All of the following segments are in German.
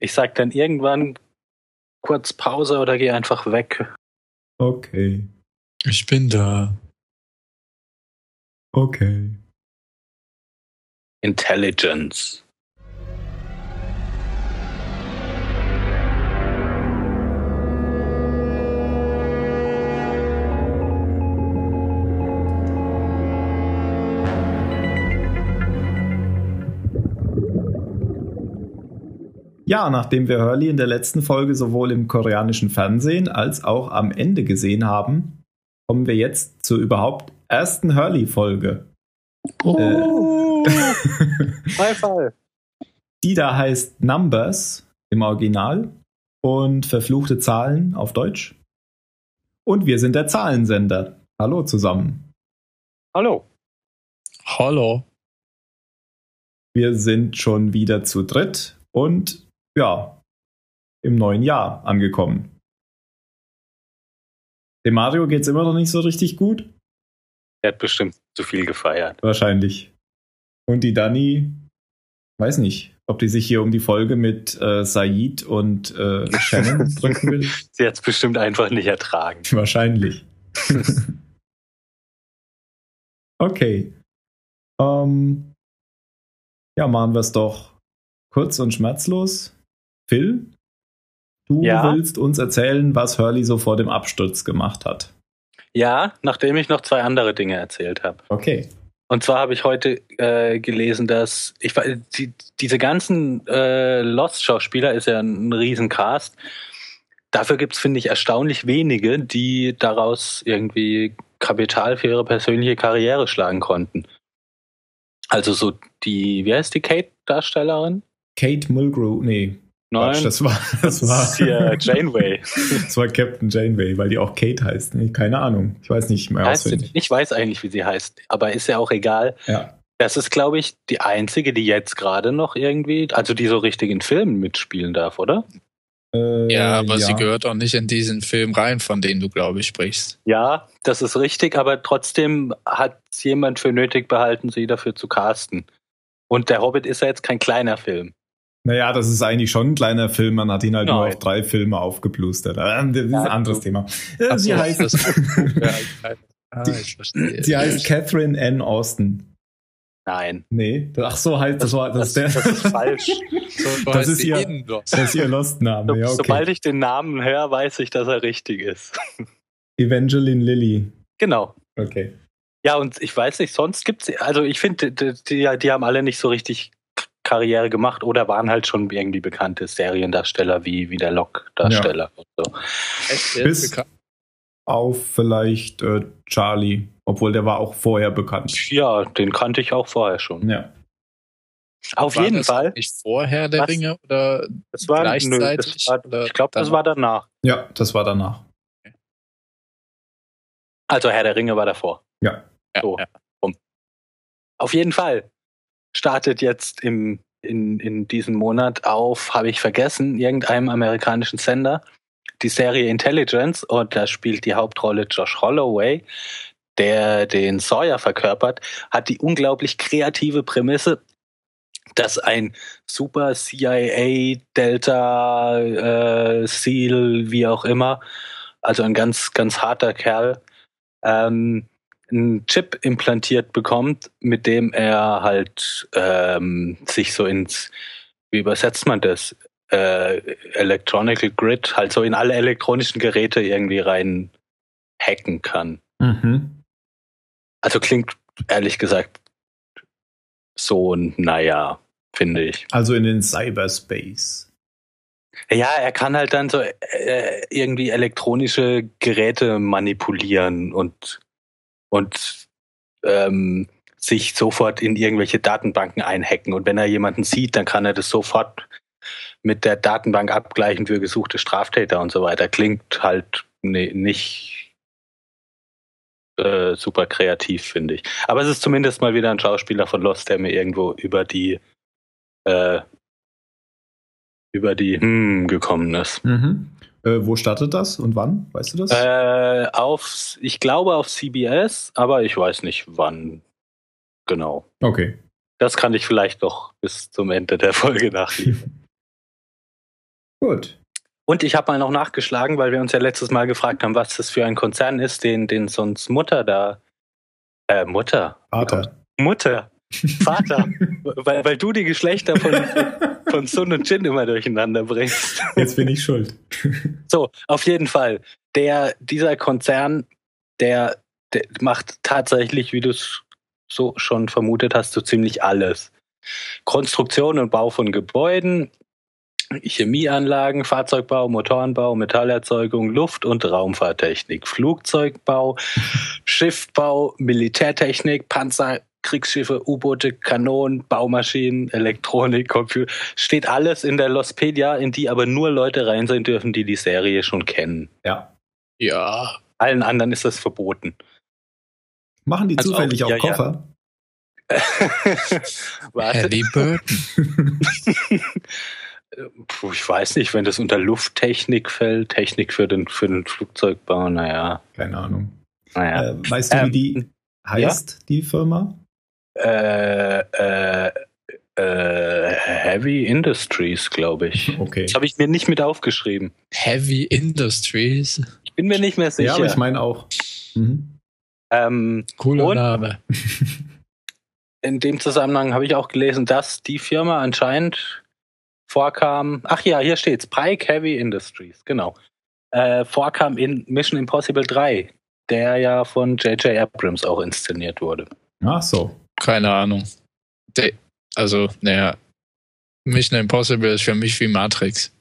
Ich sag dann irgendwann kurz Pause oder geh einfach weg. Okay. Ich bin da. Okay. Intelligence. Ja, nachdem wir Hurley in der letzten Folge sowohl im koreanischen Fernsehen als auch am Ende gesehen haben, kommen wir jetzt zur überhaupt ersten Hurley-Folge. Oh. Beifall. Die da heißt Numbers im Original und verfluchte Zahlen auf Deutsch. Und wir sind der Zahlensender. Hallo zusammen. Hallo. Hallo. Wir sind schon wieder zu dritt und ja, im neuen Jahr angekommen. Dem Mario geht's immer noch nicht so richtig gut. Er hat bestimmt zu viel gefeiert. Wahrscheinlich. Und die Dani, weiß nicht, ob die sich hier um die Folge mit äh, Said und äh, Shannon drücken will. Sie hat es bestimmt einfach nicht ertragen. Wahrscheinlich. okay. Ähm, ja, machen wir es doch kurz und schmerzlos. Phil, du Ja? willst uns erzählen, was Hurley so vor dem Absturz gemacht hat. Ja, nachdem ich noch zwei andere Dinge erzählt habe. Okay. Und zwar habe ich heute äh, gelesen, dass ich die, diese ganzen äh, Lost-Schauspieler ist ja ein Riesencast. Dafür gibt's finde ich, erstaunlich wenige, die daraus irgendwie Kapital für ihre persönliche Karriere schlagen konnten. Also so die, wie heißt die Kate-Darstellerin? Kate Mulgrew, nee, Nein, Quatsch, das war, das war, ist hier Janeway. das war Captain Janeway, weil die auch Kate heißt. Nee, keine Ahnung. Ich weiß nicht mehr Heißt sie auswendig. nicht? Ich weiß eigentlich, wie sie heißt, aber ist ja auch egal. Ja. Das ist, glaube ich, die einzige, die jetzt gerade noch irgendwie, also die so richtig in Filmen mitspielen darf, oder? Äh, Ja, aber ja. sie gehört auch nicht in diesen Film rein, von dem du, glaube ich, sprichst. Ja, das ist richtig, aber trotzdem hat jemand für nötig behalten, sie dafür zu casten. Und der Hobbit ist ja jetzt kein kleiner Film. Naja, das ist eigentlich schon ein kleiner Film. Man hat ihn halt nur Nein. auf drei Filme aufgeplustert. Äh, Das ist ein anderes Thema. Äh, Ach Sie so, heißt, das ah, sie heißt Catherine Ann Austin. Nein, Nee, ach so heißt das war das, das, ist der, das ist falsch. So das ist ihr- das ist ihr Lost-Name. So, Ja, okay. Sobald ich den Namen höre, weiß ich, dass er richtig ist. Evangeline Lilly. genau. Okay. Ja, und ich weiß nicht, sonst gibt's, also ich finde, die, die, die haben alle nicht so richtig Karriere gemacht oder waren halt schon irgendwie bekannte Seriendarsteller wie, wie der Lok-Darsteller. und So. Bis-. Auf vielleicht äh, Charlie, obwohl der war auch vorher bekannt. Ja, den kannte ich auch vorher schon. Ja. Auf War jeden das Fall. Nicht vorher der Was? Ringe oder Das war, nö, gleichzeitig? das war, oder ich glaube, das war danach. Ja, das war danach. Also Herr der Ringe war davor. Ja. Ja, so. ja. Auf jeden Fall startet jetzt im, in, in diesem Monat auf, habe ich vergessen, irgendeinem amerikanischen Sender die Serie Intelligence. Und da spielt die Hauptrolle Josh Holloway, der den Sawyer verkörpert, hat die unglaublich kreative Prämisse, dass ein super CIA Delta äh, Seal, wie auch immer, also ein ganz ganz harter Kerl, ähm, einen Chip implantiert bekommt, mit dem er halt ähm, sich so ins, wie übersetzt man das, äh, Electronical Grid, halt so in alle elektronischen Geräte irgendwie rein hacken kann. Mhm. Also klingt ehrlich gesagt so, naja, finde ich. Also in den Cyberspace. Ja, er kann halt dann so äh, irgendwie elektronische Geräte manipulieren und, und ähm, sich sofort in irgendwelche Datenbanken einhacken. Und wenn er jemanden sieht, dann kann er das sofort mit der Datenbank abgleichen für gesuchte Straftäter und so weiter. Klingt halt ne, nicht äh, super kreativ, finde ich. Aber es ist zumindest mal wieder ein Schauspieler von Lost, der mir irgendwo über die äh, über die hm gekommen ist. Mhm. Äh, wo startet das und wann? Weißt du das? Äh, auf, ich glaube auf CBS, aber ich weiß nicht wann genau. Okay. Das kann ich vielleicht noch bis zum Ende der Folge nachliefern. Gut. Und ich habe mal noch nachgeschlagen, weil wir uns ja letztes Mal gefragt haben, was das für ein Konzern ist, den, den sonst Mutter da. Äh, Mutter. Vater. Mutter. Vater. weil, weil du die Geschlechter von, von Sun und Jin immer durcheinander bringst. Jetzt bin ich schuld. So, auf jeden Fall. Der, dieser Konzern, der, der macht tatsächlich, wie du es so schon vermutet hast, so ziemlich alles. Konstruktion und Bau von Gebäuden, Chemieanlagen, Fahrzeugbau, Motorenbau, Metallerzeugung, Luft- und Raumfahrttechnik, Flugzeugbau, Schiffbau, Militärtechnik, Panzer, Kriegsschiffe, U-Boote, Kanonen, Baumaschinen, Elektronik, Computer. Steht alles in der Lospedia, in die aber nur Leute rein sein dürfen, die die Serie schon kennen. Ja. Ja. Allen anderen ist das verboten. Machen die Also zufällig auch- auch, ja, ja. Koffer? Warte. Halliburton. Puh, ich weiß nicht, wenn das unter Lufttechnik fällt, Technik für den, für den Flugzeugbau, naja. Keine Ahnung. naja. Äh, weißt du, Ähm, wie die heißt, die Firma? Äh, äh, äh, Heavy Industries, glaube ich. Okay. Das habe ich mir nicht mit aufgeschrieben. Heavy Industries. Ich bin mir nicht mehr sicher. Ja, aber ich meine auch. Mhm. ähm, Cooler? Name. in dem Zusammenhang habe ich auch gelesen, dass die Firma anscheinend vorkam. Ach ja, hier steht's. Pike Heavy Industries, genau. Äh, vorkam in Mission Impossible 3, der ja von J.J. Abrams auch inszeniert wurde. Ach so. Keine Ahnung. De also, naja. Mission Impossible ist für mich wie Matrix.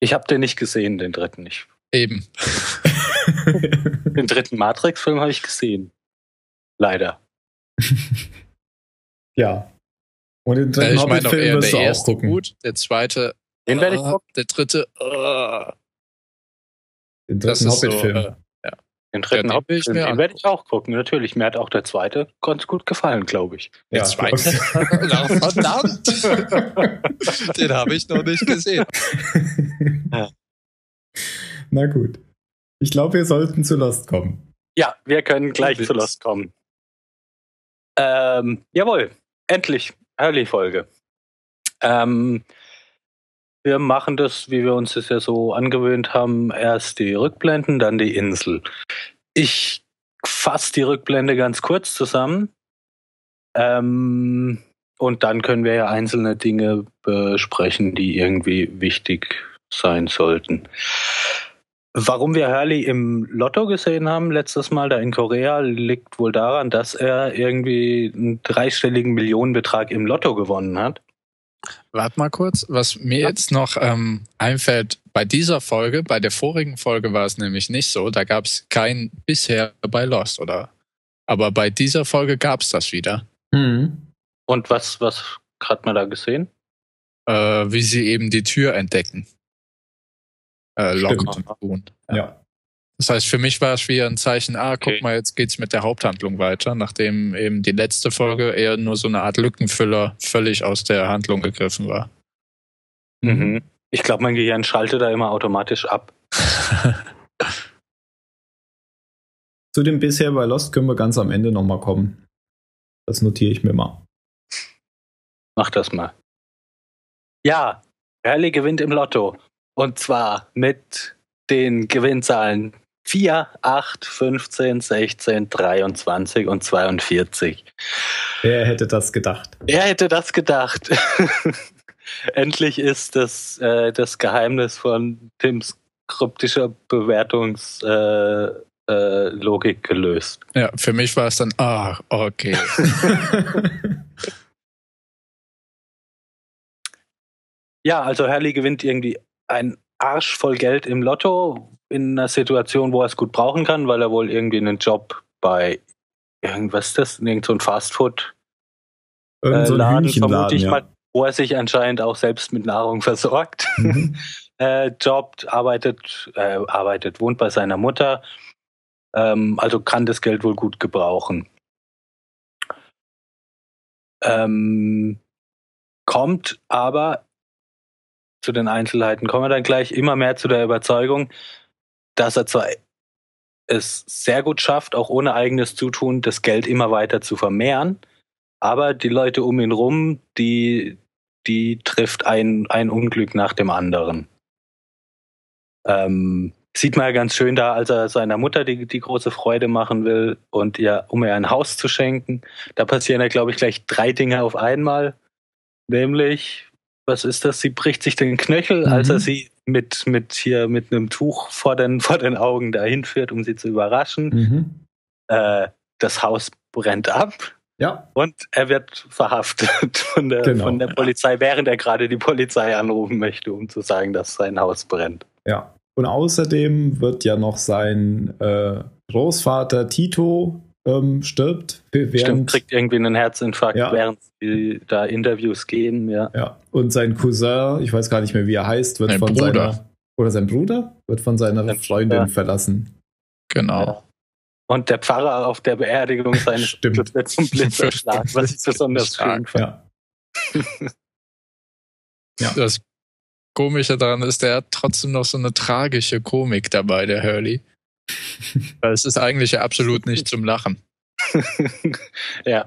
Ich habe den nicht gesehen, den dritten nicht. Eben. Den dritten Matrix-Film habe ich gesehen. Leider. ja. Und den dritten ich meine auch Hobbit-Film eher der auch erste gucken. gut, der zweite. Den werde ich äh, gucken. Der dritte. Äh, Den das dritten ist so. Hobbit-Film. Äh, Den dritten Ja, den Hauptfilm, den angucken. werde ich auch gucken. Natürlich, mir hat auch der zweite ganz gut gefallen, glaube ich. der Ja, zweite. Na, verdammt! den habe ich noch nicht gesehen. Ja. Na gut. Ich glaube, wir sollten zu Lost kommen. Ja, wir können gleich Du zu. Lost kommen. Ähm, jawohl, endlich, Early-Folge. Ähm, wir machen das, wie wir uns das ja so angewöhnt haben, erst die Rückblenden, dann die Insel. Ich fasse die Rückblende ganz kurz zusammen. Ähm, und dann können wir ja einzelne Dinge besprechen, die irgendwie wichtig sein sollten. Warum wir Hurley im Lotto gesehen haben letztes Mal da in Korea, liegt wohl daran, dass er irgendwie einen dreistelligen Millionenbetrag im Lotto gewonnen hat. Warte mal kurz, was mir jetzt noch ähm, einfällt, bei dieser Folge, bei der vorigen Folge war es nämlich nicht so, da gab es kein bisher bei Lost, oder? Aber bei dieser Folge gab es das wieder, Mhm. Und was, was hat man da gesehen? äh, wie sie eben die Tür entdecken. Äh, Lock Stimmt. und Boone. Ja. Das heißt, für mich war es wie ein Zeichen, ah, guck Okay. mal, jetzt geht's mit der Haupthandlung weiter, nachdem eben die letzte Folge eher nur so eine Art Lückenfüller völlig aus der Handlung gegriffen war. Mhm. Ich glaube, mein Gehirn schaltet da immer automatisch ab. Zu dem bisher bei Lost können wir ganz am Ende nochmal kommen. Das notiere ich mir mal. Mach das mal. Ja, Hurley gewinnt im Lotto. Und zwar mit den Gewinnzahlen 4, 8, 15, 16, 23 und 42. Wer hätte das gedacht? Wer hätte das gedacht? Endlich ist das, äh, das Geheimnis von Tims kryptischer Bewertungslogik äh, Logik gelöst. Ja, für mich war es dann, ah, okay. Ja, also Hurley gewinnt irgendwie ein Arsch voll Geld im Lotto in einer Situation, wo er es gut brauchen kann, weil er wohl irgendwie einen Job bei irgendwas ist das, irgend so ein Fastfood Irgend äh, so ein Laden, vermute ich ja. mal, wo er sich anscheinend auch selbst mit Nahrung versorgt. Mhm. äh, jobbt, arbeitet, äh, arbeitet, wohnt bei seiner Mutter, ähm, also kann das Geld wohl gut gebrauchen. Ähm, kommt aber zu den Einzelheiten, kommen wir dann gleich immer mehr zu der Überzeugung, dass er zwar es sehr gut schafft, auch ohne eigenes Zutun, das Geld immer weiter zu vermehren, aber die Leute um ihn rum, die, die trifft ein, ein Unglück nach dem anderen. Ähm, sieht man ja ganz schön da, als er seiner Mutter die, die große Freude machen will und ihr, um ihr ein Haus zu schenken. Da passieren ja, glaube ich, gleich drei Dinge auf einmal. Nämlich, was ist das? Sie bricht sich den Knöchel, Mhm. als er sie mit, mit hier mit einem Tuch vor den, vor den Augen dahin führt, um sie zu überraschen. Mhm. Äh, das Haus brennt ab Ja, und er wird verhaftet von der, Genau. von der Polizei, während er gerade die Polizei anrufen möchte, um zu sagen, dass sein Haus brennt. ja. Und außerdem wird ja noch sein äh, Großvater Tito ähm, stirbt, Stimmt, während kriegt irgendwie einen Herzinfarkt, Ja. während sie da Interviews geben, ja. Ja, und sein Cousin, ich weiß gar nicht mehr, wie er heißt, wird Sein von Bruder. seiner oder sein Bruder wird von seiner Sein Freundin Bruder. verlassen. Genau. Ja. Und der Pfarrer auf der Beerdigung seines Stimmt. Wird zum Blitz erschlagen, was ich besonders schön fand. Ja. Das Komische daran ist, der hat trotzdem noch so eine tragische Komik dabei, der Hurley. Es ist eigentlich ja absolut nicht zum Lachen. ja,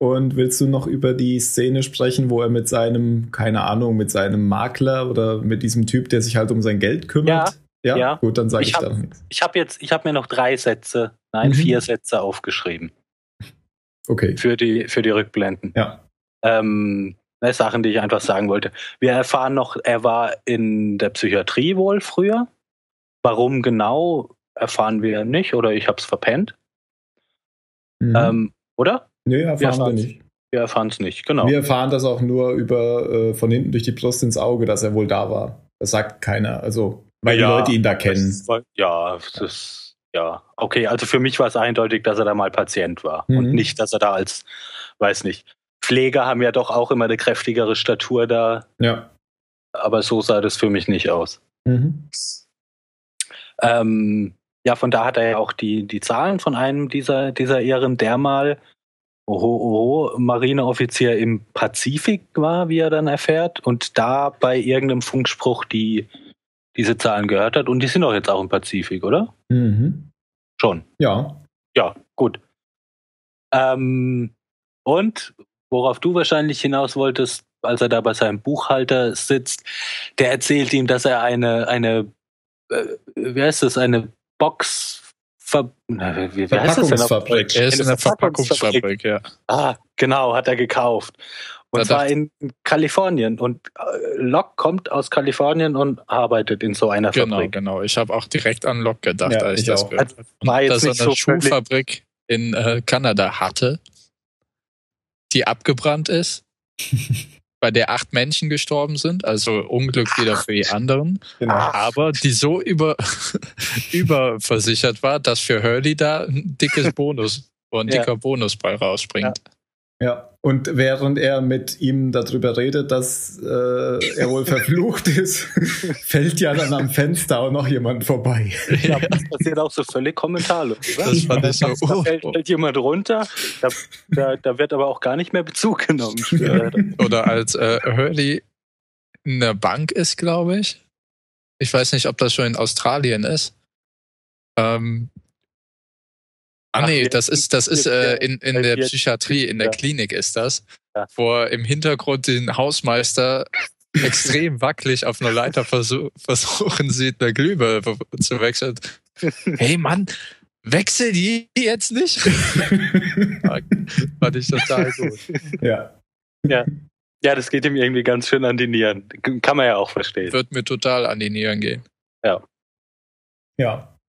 Und willst du noch über die Szene sprechen, wo er mit seinem, keine Ahnung, mit seinem Makler oder mit diesem Typ, der sich halt um sein Geld kümmert? Ja, ja. gut, dann sage ich, Ich hab- da noch nichts. ich habe jetzt, ich habe mir noch drei Sätze, nein, Mhm. vier Sätze aufgeschrieben Okay. für die, für die Rückblenden. Ja. Ähm, ne, Sachen, die ich einfach sagen wollte. Wir erfahren noch, er war in der Psychiatrie wohl früher. Warum genau, erfahren wir nicht oder ich habe es verpennt. Mhm. Ähm, oder? nee, erfahren wir erfahren's. nicht. Wir erfahren es nicht, genau. Wir erfahren das auch nur über äh, von hinten durch die Brust ins Auge, dass er wohl da war. Das sagt keiner. Also, weil Ja, die Leute ihn da kennen. War- ja, das, ja, okay. Also für mich war es eindeutig, dass er da mal Patient war Mhm. und nicht, dass er da als, weiß nicht. Pfleger haben ja doch auch immer eine kräftigere Statur da, Ja. aber so sah das für mich nicht aus. Mhm. Ähm, ja, von da hat er ja auch die, die Zahlen von einem dieser, dieser Ehren, der mal oho, oho, Marineoffizier im Pazifik war, wie er dann erfährt, und da bei irgendeinem Funkspruch die diese Zahlen gehört hat. Und die sind doch jetzt auch im Pazifik, oder? Mhm. Schon. Ja. Ja, gut. Ähm, und worauf du wahrscheinlich hinaus wolltest, als er da bei seinem Buchhalter sitzt, der erzählt ihm, dass er eine, eine, äh, wie heißt das, eine Box, Ver wie, wie Verpackungsfabrik. Er ist in der Verpackungsfabrik. Ja. Ah, genau, hat er gekauft. Und Da zwar in Kalifornien. Und äh, Locke kommt aus Kalifornien und arbeitet in so einer Genau, Fabrik. genau. Ich habe auch direkt an Lok gedacht, Ja, als ich ich das auch. gehört habe. War Und jetzt dass er nicht eine so Schuhfabrik in äh, Kanada hatte, die abgebrannt ist, bei der acht Menschen gestorben sind, also Unglück wieder für die anderen, Genau. aber die so über, überversichert war, dass für Hurley da ein dickes Bonus, ein Ja. dicker Bonus bei rausspringt. Ja. Und während er mit ihm darüber redet, dass äh, er wohl verflucht ist, fällt ja dann am Fenster auch noch jemand vorbei. Ja, das passiert auch so völlig kommentarlos. Oder? Das fand ich so, Da oh, fällt, fällt jemand runter, da, da, da wird aber auch gar nicht mehr Bezug genommen. Oder als äh, Hurley in der Bank ist, glaube ich. Ich weiß nicht, ob das schon in Australien ist. Ähm, ah Ach, nee, das ist, das ist äh, in, in der Psychiatrie, in der ja. Klinik ist das. Ja. Wo im Hintergrund den Hausmeister extrem wackelig auf einer Leiter versuch, versuchen sieht, eine Glühbirne zu wechseln. Hey Mann, wechsel die jetzt nicht? Fand ich total gut. ja. Ja, das geht ihm irgendwie ganz schön an die Nieren. Kann man ja auch verstehen. Wird mir total an die Nieren gehen. Ja.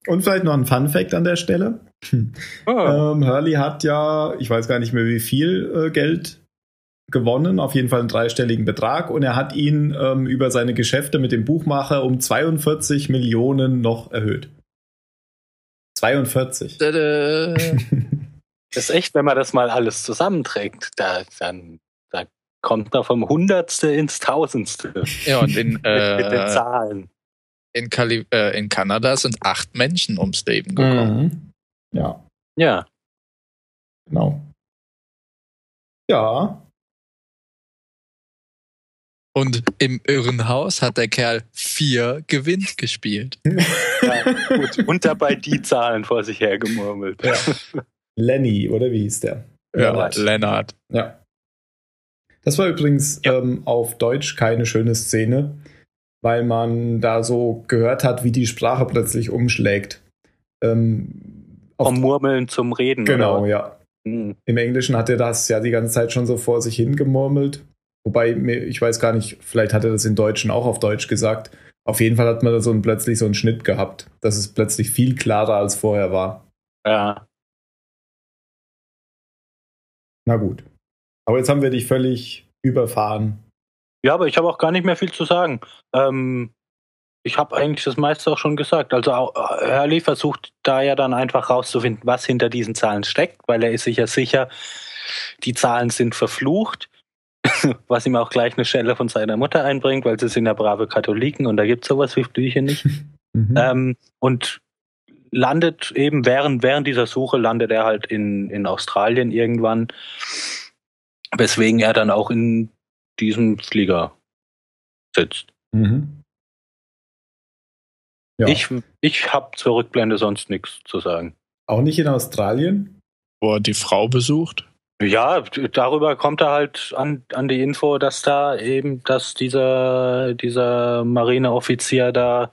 Und vielleicht noch ein Fun Fact an der Stelle. Ah, Ähm, Hurley hat ja, ich weiß gar nicht mehr wie viel äh, Geld gewonnen, auf jeden Fall einen dreistelligen Betrag und er hat ihn ähm, über seine Geschäfte mit dem Buchmacher um 42 Millionen noch erhöht. 42. Tada. das ist echt, wenn man das mal alles zusammenträgt, da, dann da kommt man vom Hundertste ins Tausendste Ja, und in, mit, mit den äh, Zahlen. In, Kali äh, in Kanada sind acht Menschen ums Leben gekommen. Mhm. Ja, Ja, genau. Ja, Und im Irrenhaus hat der Kerl vier gewinnt gespielt. ja gut. Und dabei die Zahlen vor sich hergemurmelt. Ja. Lenny, oder wie hieß der? Ja, Lennart. Lennart. Ja. Das war übrigens Ja. ähm, auf Deutsch keine schöne Szene, weil man da so gehört hat, wie die Sprache plötzlich umschlägt. Ähm, Vom Murmeln zum Reden. Genau, oder? ja. Hm. Im Englischen hat er das ja die ganze Zeit schon so vor sich hingemurmelt. Wobei, ich weiß gar nicht, vielleicht hat er das in Deutschen auch auf Deutsch gesagt. Auf jeden Fall hat man da so einen, plötzlich so einen Schnitt gehabt, dass es plötzlich viel klarer als vorher war. Ja. Na gut. Aber jetzt haben wir dich völlig überfahren. Ja, aber ich habe auch gar nicht mehr viel zu sagen. Ähm, ich habe eigentlich das meiste auch schon gesagt. Also Hurley versucht da ja dann einfach rauszufinden, was hinter diesen Zahlen steckt, weil er ist sich ja sicher, die Zahlen sind verflucht, was ihm auch gleich eine Stelle von seiner Mutter einbringt, weil sie sind ja brave Katholiken und da gibt es sowas wie Flüche nicht. mhm. ähm, und landet eben während, während dieser Suche landet er halt in, in Australien irgendwann, weswegen er dann auch in diesem Flieger sitzt. Mhm. Ja. Ich, ich habe zur Rückblende sonst nichts zu sagen. Auch nicht in Australien? Wo er die Frau besucht? Ja, darüber kommt er halt an, an die Info, dass da eben, dass dieser, dieser Marineoffizier da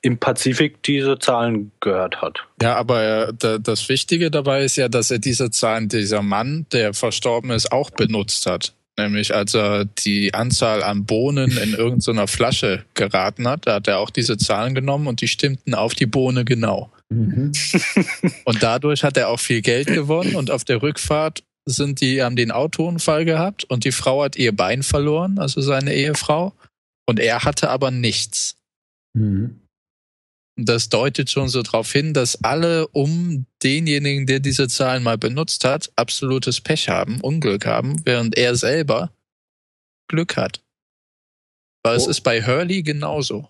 im Pazifik diese Zahlen gehört hat. Ja, aber das Wichtige dabei ist ja, dass er diese Zahlen, dieser Mann, der verstorben ist, auch benutzt hat. Nämlich als er die Anzahl an Bohnen in irgendeiner Flasche geraten hat, da hat er auch diese Zahlen genommen und die stimmten auf die Bohne genau. Mhm. und dadurch hat er auch viel Geld gewonnen und auf der Rückfahrt sind die, haben den Autounfall gehabt und die Frau hat ihr Bein verloren, also seine Ehefrau. Und er hatte aber nichts. Mhm. Das deutet schon so darauf hin, dass alle um denjenigen, der diese Zahlen mal benutzt hat, absolutes Pech haben, Unglück haben, während er selber Glück hat. Weil oh. es ist bei Hurley genauso.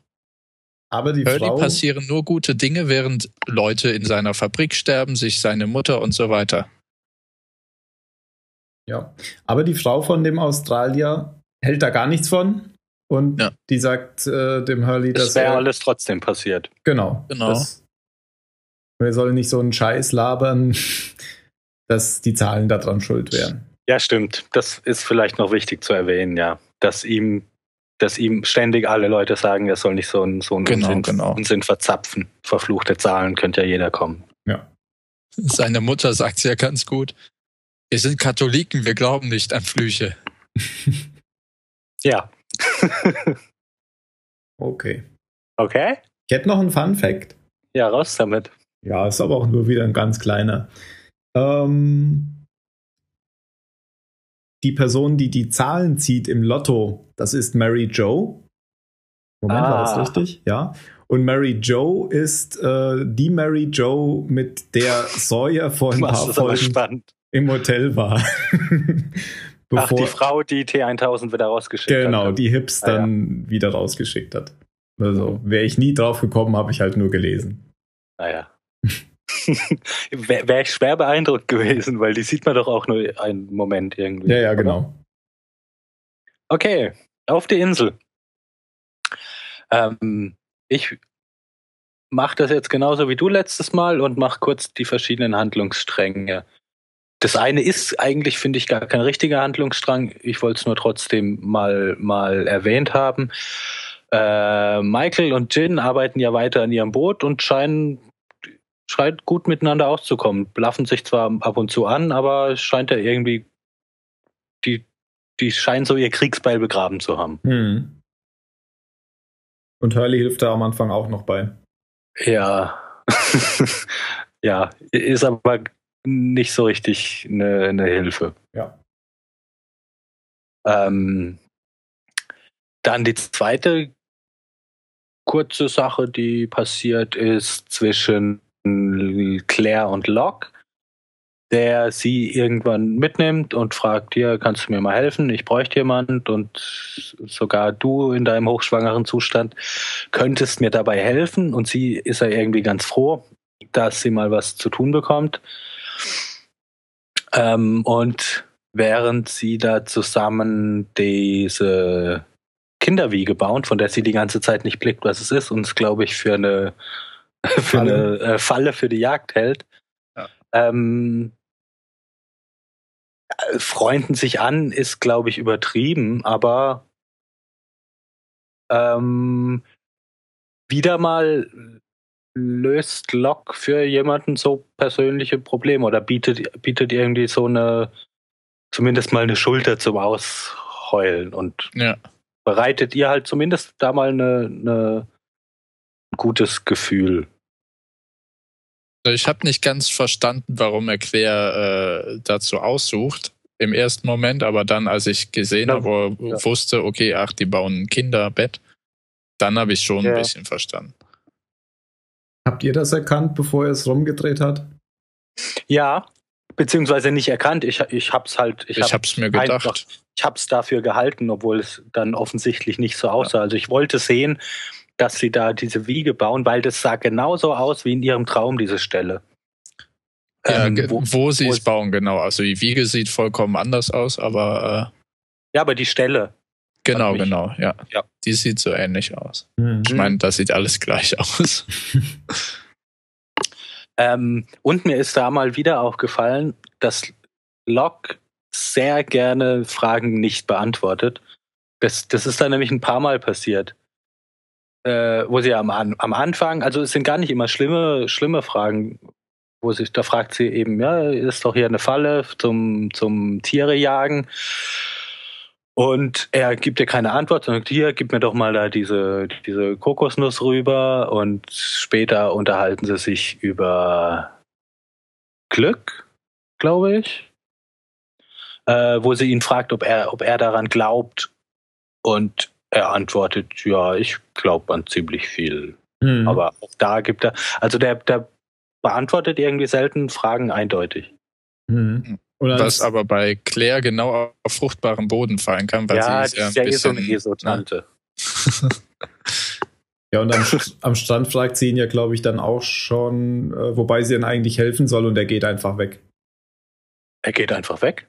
Aber die Hurley Frau passieren nur gute Dinge, während Leute in seiner Fabrik sterben, sich seine Mutter und so weiter. Ja, aber die Frau von dem Australier hält da gar nichts von. Und ja. die sagt äh, dem Hurley, das dass. wäre alles trotzdem passiert. Genau. Genau. Das, wir sollen nicht so einen Scheiß labern, dass die Zahlen daran schuld wären. Ja, stimmt. Das ist vielleicht noch wichtig zu erwähnen, ja. Dass ihm, dass ihm ständig alle Leute sagen, er soll nicht so einen, so einen genau, Unsinn, genau. Unsinn verzapfen. Verfluchte Zahlen könnte ja jeder kommen. Ja. Seine Mutter sagt es ja ganz gut. Wir sind Katholiken, wir glauben nicht an Flüche. ja. okay. Okay. Ich hätte noch einen Fun Fact. Ja, raus damit. Ja, ist aber auch nur wieder ein ganz kleiner. Ähm, die Person, die die Zahlen zieht im Lotto, das ist Mary Joe. Moment, ah. war das ah. richtig? Ja. Und Mary Joe ist äh, die Mary Joe, mit der Sawyer vor ein paar Folgen im Hotel war. Ach, die Frau, die T1000 wieder rausgeschickt genau, hat. Genau, die Hips ah, dann ja. wieder rausgeschickt hat. Also wäre ich nie drauf gekommen, habe ich halt nur gelesen. Naja. Ah, wäre wär ich schwer beeindruckt gewesen, weil die sieht man doch auch nur einen Moment irgendwie. Ja, ja, genau. Okay, auf die Insel. Ähm, ich mache das jetzt genauso wie du letztes Mal und mache kurz die verschiedenen Handlungsstränge das eine ist eigentlich, finde ich, gar kein richtiger Handlungsstrang. Ich wollte es nur trotzdem mal, mal erwähnt haben. Äh, Michael und Jin arbeiten ja weiter an ihrem Boot und scheinen, scheint gut miteinander auszukommen. Blaffen sich zwar ab und zu an, aber es scheint ja irgendwie, die, die scheinen so ihr Kriegsbeil begraben zu haben. Hm. Und Hurley hilft da am Anfang auch noch bei. Ja. ja, ist aber nicht so richtig eine, eine Hilfe. Ja. Ähm, dann die zweite kurze Sache, die passiert ist zwischen Claire und Locke, der sie irgendwann mitnimmt und fragt, hier, kannst du mir mal helfen? Ich bräuchte jemand und sogar du in deinem hochschwangeren Zustand könntest mir dabei helfen und sie ist ja irgendwie ganz froh, dass sie mal was zu tun bekommt. Ähm, und während sie da zusammen diese Kinderwiege bauen, von der sie die ganze Zeit nicht blickt, was es ist, und es, glaube ich, für eine, für Falle. eine äh, Falle für die Jagd hält, ja. ähm, freunden sich an, ist, glaube ich, übertrieben, aber ähm, wieder mal löst Locke für jemanden so persönliche Probleme oder bietet, bietet irgendwie so eine, zumindest mal eine Schulter zum Ausheulen und Ja. bereitet ihr halt zumindest da mal eine, eine ein gutes Gefühl. Ich habe nicht ganz verstanden, warum er Claire äh, dazu aussucht im ersten Moment, aber dann, als ich gesehen Ja. habe, Ja. wusste, okay, ach, die bauen ein Kinderbett, dann habe ich schon Ja. ein bisschen verstanden. Habt ihr das erkannt, bevor er es rumgedreht hat? Ja, beziehungsweise nicht erkannt. Ich, ich hab's halt, ich, Ich, hab, habe es mir gedacht. einfach- ich hab's dafür gehalten, obwohl es dann offensichtlich nicht so aussah. Also ich wollte sehen, dass sie da diese Wiege bauen, weil das sah genauso aus wie in ihrem Traum, diese Stelle. Ja, Ähm, wo, wo, sie es- bauen, genau. Also die Wiege sieht vollkommen anders aus, aber äh, ja, aber die Stelle. Genau, mich- genau, ja. Ja. Die sieht so ähnlich aus. Hm. Ich meine, das sieht alles gleich aus. Ähm, und mir ist da mal wieder aufgefallen, dass Locke sehr gerne Fragen nicht beantwortet. Das, das ist dann nämlich ein paar Mal passiert. Äh, wo sie am, am Anfang, also es sind gar nicht immer schlimme, schlimme Fragen, wo sich, da fragt sie eben, ja, ist doch hier eine Falle zum, zum Tiere jagen. Und er gibt ihr keine Antwort, sondern sagt, hier, gib mir doch mal da diese, diese Kokosnuss rüber. Und später unterhalten sie sich über Glück, glaube ich. Äh, wo sie ihn fragt, ob er, ob er daran glaubt. Und er antwortet, ja, ich glaube an ziemlich viel. Hm. Aber auch da gibt er, also der, der beantwortet irgendwie selten Fragen eindeutig. Hm. Oder Was aber bei Claire genau auf fruchtbaren Boden fallen kann, weil ja, sie das ist ja ist ja ein eh so eine bisschen, Esotante. Ja, und am, am Strand fragt sie ihn ja, glaube ich, dann auch schon, äh, wobei sie dann eigentlich helfen soll und er geht einfach weg. Er geht einfach weg.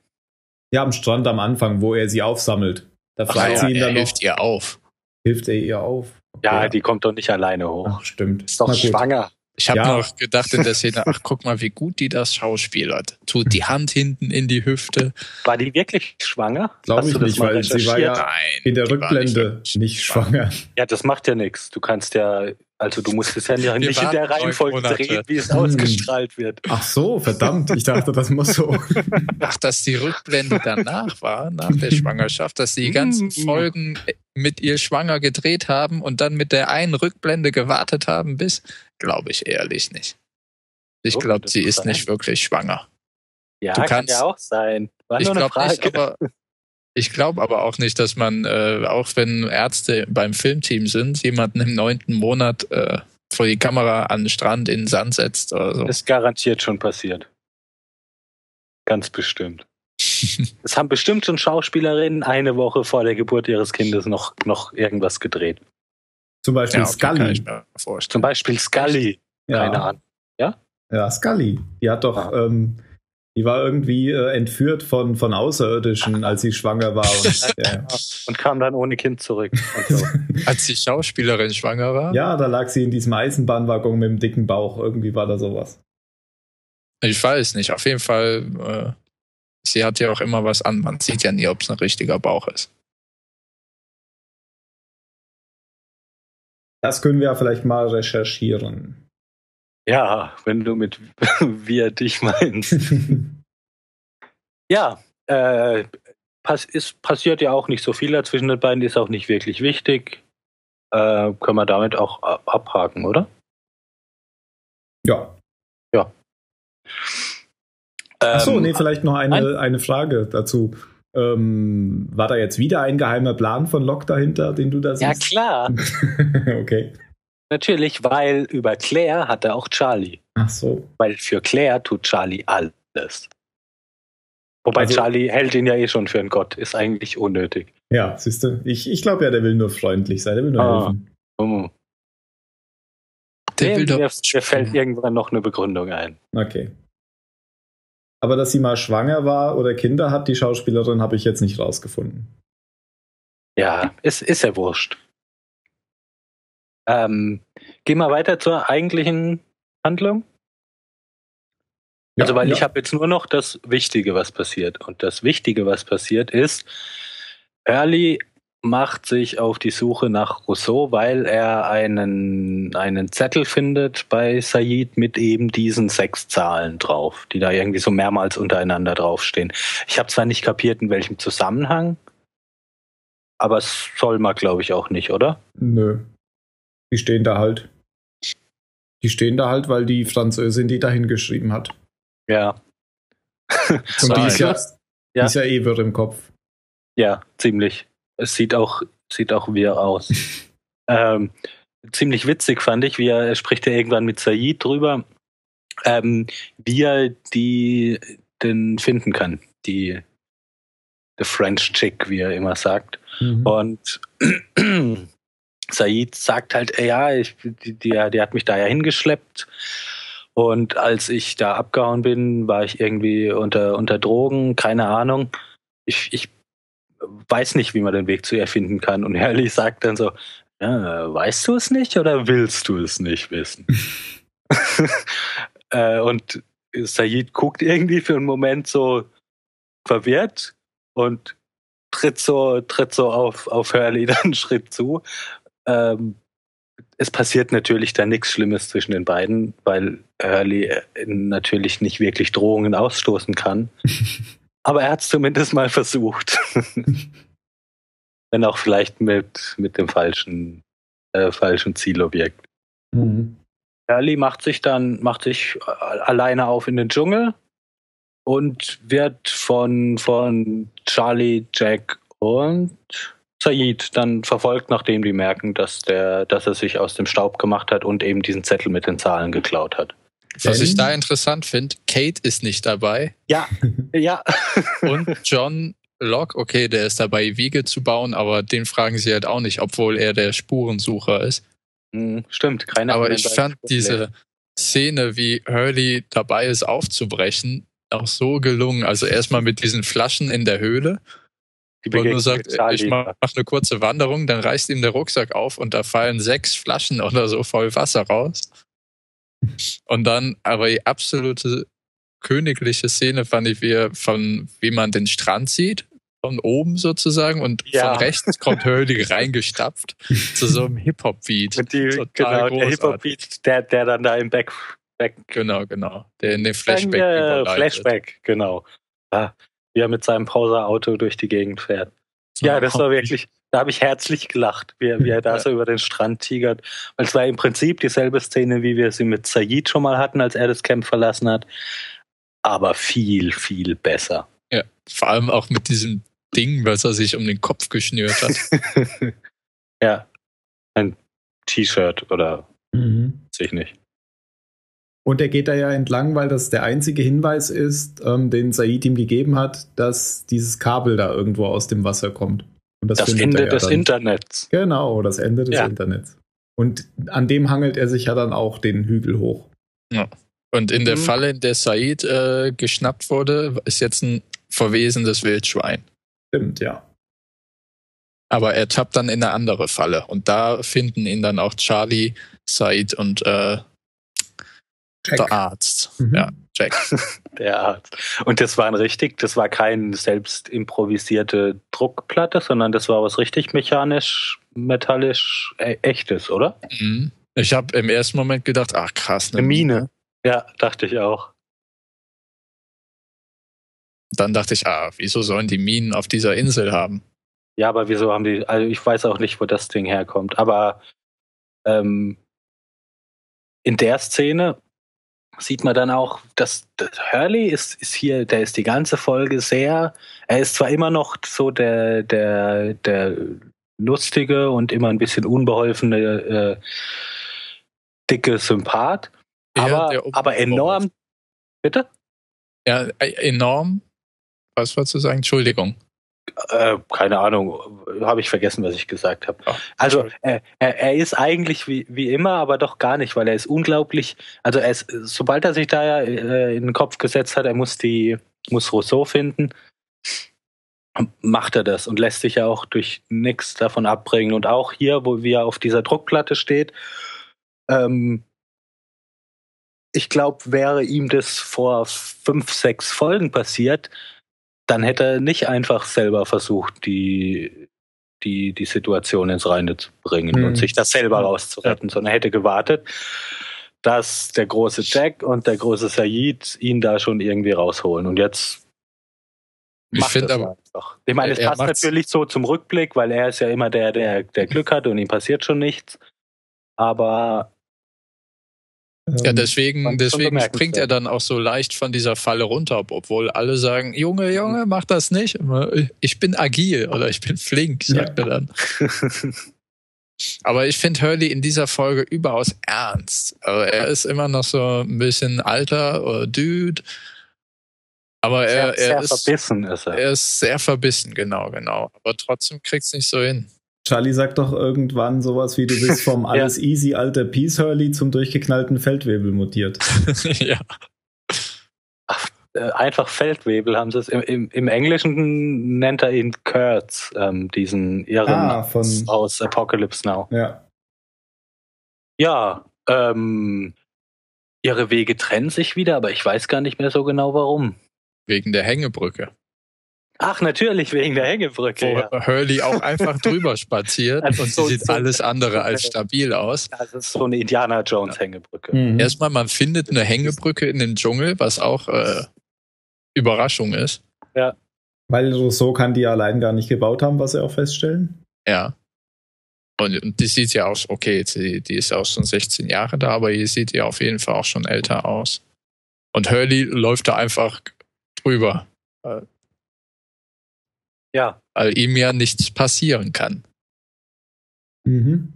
Ja, am Strand am Anfang, wo er sie aufsammelt. Da Ach fragt ja, sie ihn er dann noch, hilft ihr auf. hilft er ihr auf? Ja, Ja. die kommt doch nicht alleine hoch. Ach, stimmt. Ist doch Na schwanger. Ich habe Ja. noch gedacht in der Szene, ach guck mal, wie gut die das schauspielert. Tut die Hand hinten in die Hüfte. War die wirklich schwanger? Glaub Hast ich nicht, weil sie war ja-? Nein. In der nicht Rückblende wirklich nicht schwanger. Ja, das macht ja nichts. Du kannst ja, also du musst es ja nicht Wir in der Reihenfolge drehen, wie es Hm. ausgestrahlt wird. Ach so, verdammt. Ich dachte, das muss so. Ach, dass die Rückblende danach war, nach der Schwangerschaft, dass sie die ganzen Mm. Folgen mit ihr schwanger gedreht haben und dann mit der einen Rückblende gewartet haben, bis, glaube ich ehrlich nicht. Ich glaube, sie kann ist sein. nicht wirklich schwanger. Ja, Du kann kannst- ja auch sein. War Ich glaube nicht, aber ich glaube aber auch nicht, dass man, äh, auch wenn Ärzte beim Filmteam sind, jemanden im neunten Monat äh, vor die Kamera an den Strand in den Sand setzt oder so. ist garantiert schon passiert. Ganz bestimmt. Es haben bestimmt schon Schauspielerinnen eine Woche vor der Geburt ihres Kindes noch, noch irgendwas gedreht. Zum Beispiel ja, okay, kann Scully. ich mir Zum. Beispiel Scully. Keine Ja, Ahnung. ja, Scully. Die hat doch, ähm, die war irgendwie äh, entführt von, von Außerirdischen, als sie schwanger war. Und, ja. Und kam dann ohne Kind zurück. Und so. Als die Schauspielerin schwanger war? ja, da lag sie in diesem Eisenbahnwaggon mit dem dicken Bauch. Irgendwie war da sowas. Ich weiß nicht. Auf jeden Fall, äh, sie hat ja auch immer was an. Man sieht ja nie, ob es ein richtiger Bauch ist. Das können wir ja vielleicht mal recherchieren. Ja, wenn du mit wir dich meinst. Ja, äh, pass ist, passiert ja auch nicht so viel zwischen den beiden, ist auch nicht wirklich wichtig. Äh, können wir damit auch abhaken, oder? ja. Achso, Ähm, nee, vielleicht noch eine, nein. eine Frage dazu. Ähm, war da jetzt wieder ein geheimer Plan von Locke dahinter, den du da Ja, siehst? klar. okay. Natürlich, weil über Claire hat er auch Charlie. Ach so. Weil für Claire tut Charlie alles. Wobei Also- Charlie hält ihn ja eh schon für einen Gott. Ist eigentlich unnötig. Ja, siehst du, ich, ich glaube ja, der will nur freundlich sein, der will nur Ah. helfen. Hm. Der Nee, will doch mir, mir fällt irgendwann noch eine Begründung ein. Okay. Aber dass sie mal schwanger war oder Kinder hat, die Schauspielerin, habe ich jetzt nicht rausgefunden. Ja, ist, ist ja wurscht. Ähm, gehen wir weiter zur eigentlichen Handlung. Also, weil ja. ich habe jetzt nur noch das Wichtige, was passiert. Und das Wichtige, was passiert, ist, Early macht sich auf die Suche nach Rousseau, weil er einen, einen Zettel findet bei Said mit eben diesen sechs Zahlen drauf, die da irgendwie so mehrmals untereinander draufstehen. Ich habe zwar nicht kapiert, in welchem Zusammenhang, aber es soll man, glaube ich, auch nicht, oder? Nö. Die stehen da halt. Die stehen da halt, weil die Französin die dahin geschrieben hat. Ja. Und die ist ja, die ist ja eh wirr im Kopf. Ja, ziemlich. Es sieht auch, sieht auch wir aus. ähm, ziemlich witzig fand ich, wie er, er spricht ja irgendwann mit Said drüber, ähm, wie er die denn finden kann, die the French Chick, wie er immer sagt. Mhm. Und Said sagt halt, ja, ich, die, die, die hat mich da ja hingeschleppt. Und als ich da abgehauen bin, war ich irgendwie unter, unter Drogen, keine Ahnung. Ich, ich weiß nicht, wie man den Weg zu ihr finden kann. Und Hurley sagt dann so, ja, weißt du es nicht oder willst du es nicht wissen? äh, und Said guckt irgendwie für einen Moment so verwirrt und tritt so, tritt so auf, auf Hurley dann einen Schritt zu. Ähm, es passiert natürlich da nichts Schlimmes zwischen den beiden, weil Hurley natürlich nicht wirklich Drohungen ausstoßen kann. Aber er hat es zumindest mal versucht. Wenn auch vielleicht mit, mit dem falschen, äh, falschen Zielobjekt. Mhm. Hurley macht sich dann, macht sich äh, alleine auf in den Dschungel und wird von, von Charlie, Jack und Said dann verfolgt, nachdem die merken, dass der, dass er sich aus dem Staub gemacht hat und eben diesen Zettel mit den Zahlen geklaut hat. Was ich da interessant finde, Kate ist nicht dabei. Ja, ja. Und John Locke, okay, der ist dabei, Wiege zu bauen, aber den fragen sie halt auch nicht, obwohl er der Spurensucher ist. Hm, stimmt, keine Aber ich fand diese Szene, wie Hurley dabei ist, aufzubrechen, auch so gelungen. Also erstmal mit diesen Flaschen in der Höhle. Wo nur sagt, ich mache eine kurze Wanderung, dann reißt ihm der Rucksack auf und da fallen sechs Flaschen oder so voll Wasser raus. Und dann aber die absolute königliche Szene fand ich, wie, von, wie man den Strand sieht, von oben sozusagen und ja. von rechts kommt Hurley reingestapft zu so einem Hip-Hop-Beat. Genau, der Hip-Hop-Beat, der, der dann da im Back, Back Genau, genau. Der in den Flashback ja, Flashback, genau. Ja, wie er mit seinem Pauser-Auto durch die Gegend fährt. Ja, das war wirklich, da habe ich herzlich gelacht, wie, wie er da ja. so über den Strand tigert. Weil es war im Prinzip dieselbe Szene, wie wir sie mit Said schon mal hatten, als er das Camp verlassen hat. Aber viel, viel besser. Ja, vor allem auch mit diesem Ding, was er sich um den Kopf geschnürt hat. ja, ein T-Shirt oder mhm. sich nicht. Und er geht da ja entlang, weil das der einzige Hinweis ist, ähm, den Said ihm gegeben hat, dass dieses Kabel da irgendwo aus dem Wasser kommt. das, das Ende ja des dann. Internets. Genau, das Ende des ja. Internets. Und an dem hangelt er sich ja dann auch den Hügel hoch. Ja. Und in der mhm. Falle, in der Said äh, geschnappt wurde, ist jetzt ein verwesendes Wildschwein. Stimmt, ja. Aber er tappt dann in eine andere Falle. Und da finden ihn dann auch Charlie, Said und äh, der Arzt. Mhm. Ja, Jack. Der Arzt. Und das war ein richtig, das war kein selbst improvisierte Druckplatte, sondern das war was richtig mechanisch, metallisch e echtes, oder? Mhm. Ich habe im ersten Moment gedacht, ach krass, eine, eine Mine. Mine. Ja, dachte ich auch. Dann dachte ich, ah, wieso sollen die Minen auf dieser Insel haben? Ja, aber wieso haben die, also ich weiß auch nicht, wo das Ding herkommt, aber ähm, in der Szene sieht man dann auch, dass, dass Hurley ist, ist hier, der ist die ganze Folge sehr, er ist zwar immer noch so der, der, der lustige und immer ein bisschen unbeholfene, äh, dicke Sympath, aber, ja, aber enorm, bitte? Ja, äh, enorm, was wolltest du sagen? Entschuldigung. Äh, keine Ahnung, habe ich vergessen, was ich gesagt habe. also äh, er, er, ist eigentlich wie, wie immer, aber doch gar nicht, weil er ist unglaublich. Also er ist, sobald er sich da ja äh, in den Kopf gesetzt hat, er muss die muss Rousseau finden, macht er das und lässt sich ja auch durch nichts davon abbringen. Und auch hier, wo wir auf dieser Druckplatte steht, ähm, ich glaube, wäre ihm das vor fünf, sechs Folgen passiert, dann hätte er nicht einfach selber versucht, die, die, die Situation ins Reine zu bringen Mhm. und sich das selber rauszuretten, sondern er hätte gewartet, dass der große Jack und der große Said ihn da schon irgendwie rausholen. Und jetzt Ich macht finde aber- einfach. Ich meine, es passt natürlich so zum Rückblick, weil er ist ja immer der, der, der Glück hat und ihm passiert schon nichts. Aber Ja, Ähm, deswegen, deswegen springt er dann auch so leicht von dieser Falle runter, obwohl alle sagen, Junge, Junge, mach das nicht. Ich bin agil oder ich bin flink, sagt er dann. Aber ich finde Hurley in dieser Folge überaus ernst. Also er ist immer noch so ein bisschen alter oder Dude. Aber er, sehr, sehr er, ist, verbissen ist er. er ist sehr verbissen, genau, genau. Aber trotzdem kriegt's nicht so hin. Charlie sagt doch irgendwann sowas wie, du bist vom alles easy alter Peace Hurley zum durchgeknallten Feldwebel mutiert. ja. Äh, einfach Feldwebel haben sie es. Im, im, Im Englischen nennt er ihn Kurtz, ähm, diesen Irren Ah, von- aus Apocalypse Now. Ja. Ja, ähm, ihre Wege trennen sich wieder, aber ich weiß gar nicht mehr so genau warum. Wegen der Hängebrücke. Ach, natürlich wegen der Hängebrücke. Wo Ja. Hurley auch einfach drüber spaziert Also und so- sie sieht so- alles andere als stabil aus. Das ist so eine Indiana Jones Hängebrücke. Mhm. Erstmal, man findet eine Hängebrücke in den Dschungel, was auch äh, Überraschung ist. Weil Rousseau kann die ja allein gar nicht gebaut haben, was sie auch feststellen. Ja. Und, und die sieht ja aus, okay, die, die ist auch schon 16 Jahre da, aber hier sieht ja auf jeden Fall auch schon älter aus. Und Hurley läuft da einfach drüber, Ja. weil ihm ja nichts passieren kann. Mhm.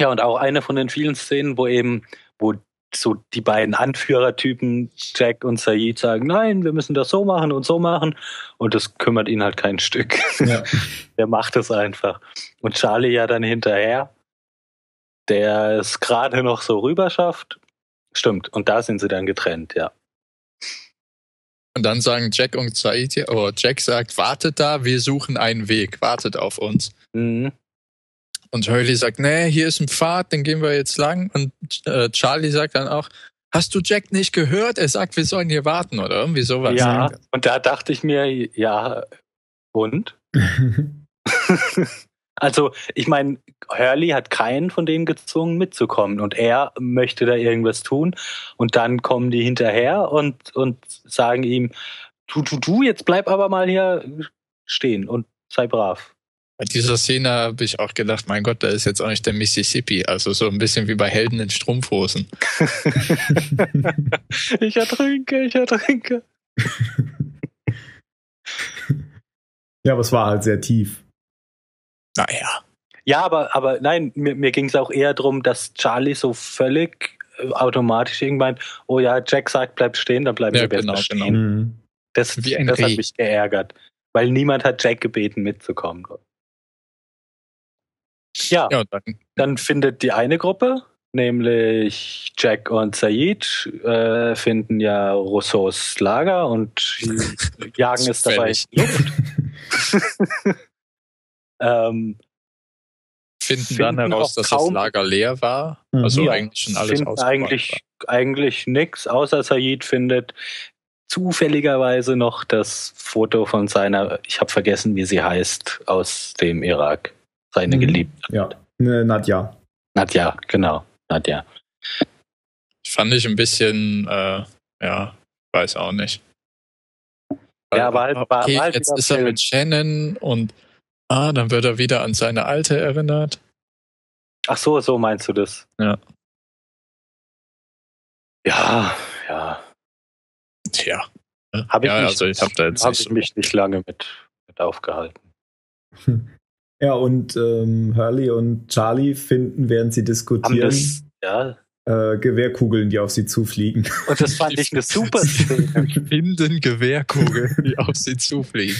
Ja, und auch eine von den vielen Szenen, wo eben, wo so die beiden Anführertypen, Jack und Said, sagen, nein, wir müssen das so machen und so machen. Und das kümmert ihn halt kein Stück. Ja. Der macht es einfach. Und Charlie ja dann hinterher, der es gerade noch so rüber schafft. Stimmt, und da sind sie dann getrennt, ja. Und dann sagen Jack und Said, ja- oh, Jack sagt, wartet da, wir suchen einen Weg, wartet auf uns. Mhm. Und Hurley sagt, nee, hier ist ein Pfad, den gehen wir jetzt lang. Und äh, Charlie sagt dann auch, hast du Jack nicht gehört? Er sagt, wir sollen hier warten oder irgendwie sowas. Ja, und da dachte ich mir, ja, und? Also, ich meine, Hurley hat keinen von denen gezwungen mitzukommen und er möchte da irgendwas tun und dann kommen die hinterher und, und sagen ihm, du, du, du, jetzt bleib aber mal hier stehen und sei brav. Bei dieser Szene habe ich auch gedacht, mein Gott, da ist jetzt auch nicht der Mississippi. Also so ein bisschen wie bei Helden in Strumpfhosen. Ich ertrinke, ich ertrinke. ja, aber es war halt sehr tief. Naja. Ja, aber, aber nein, mir, mir ging es auch eher darum, dass Charlie so völlig äh, automatisch irgendwann, oh ja, Jack sagt, bleib stehen, dann bleiben Ja, wir besser genau, stehen. genau. Mhm. Das, das hat mich geärgert, weil niemand hat Jack gebeten, mitzukommen. Ja, Ja, dann, dann findet die eine Gruppe, nämlich Jack und Said, äh, finden ja Rousseaus Lager und jagen es dabei in Luft. ähm, finden, Finden dann heraus, dass das Lager leer war. Mhm. Also ja, eigentlich schon alles finden eigentlich, eigentlich nix, außer Said findet zufälligerweise noch das Foto von seiner, ich habe vergessen, wie sie heißt, aus dem Irak. Seine Mhm. Geliebte. Ja, ne, Nadja. Nadja, genau. Nadja. Fand ich ein bisschen, äh, ja, weiß auch nicht. Ja, aber halt- war- okay, war halt jetzt ist er mit Shannon und ah, dann wird er wieder an seine Alte erinnert. Ach so, so meinst du das? Ja. Ja, ja. Tja. Hab ich ja, nicht- also ich habe da jetzt Habe nicht ich so mich nicht lange mit, mit aufgehalten. Ja, und ähm, Hurley und Charlie finden, während sie diskutieren, das, ja. äh, Gewehrkugeln, die auf sie zufliegen. Und das fand ich eine super Szene. finden Gewehrkugeln, die auf sie zufliegen.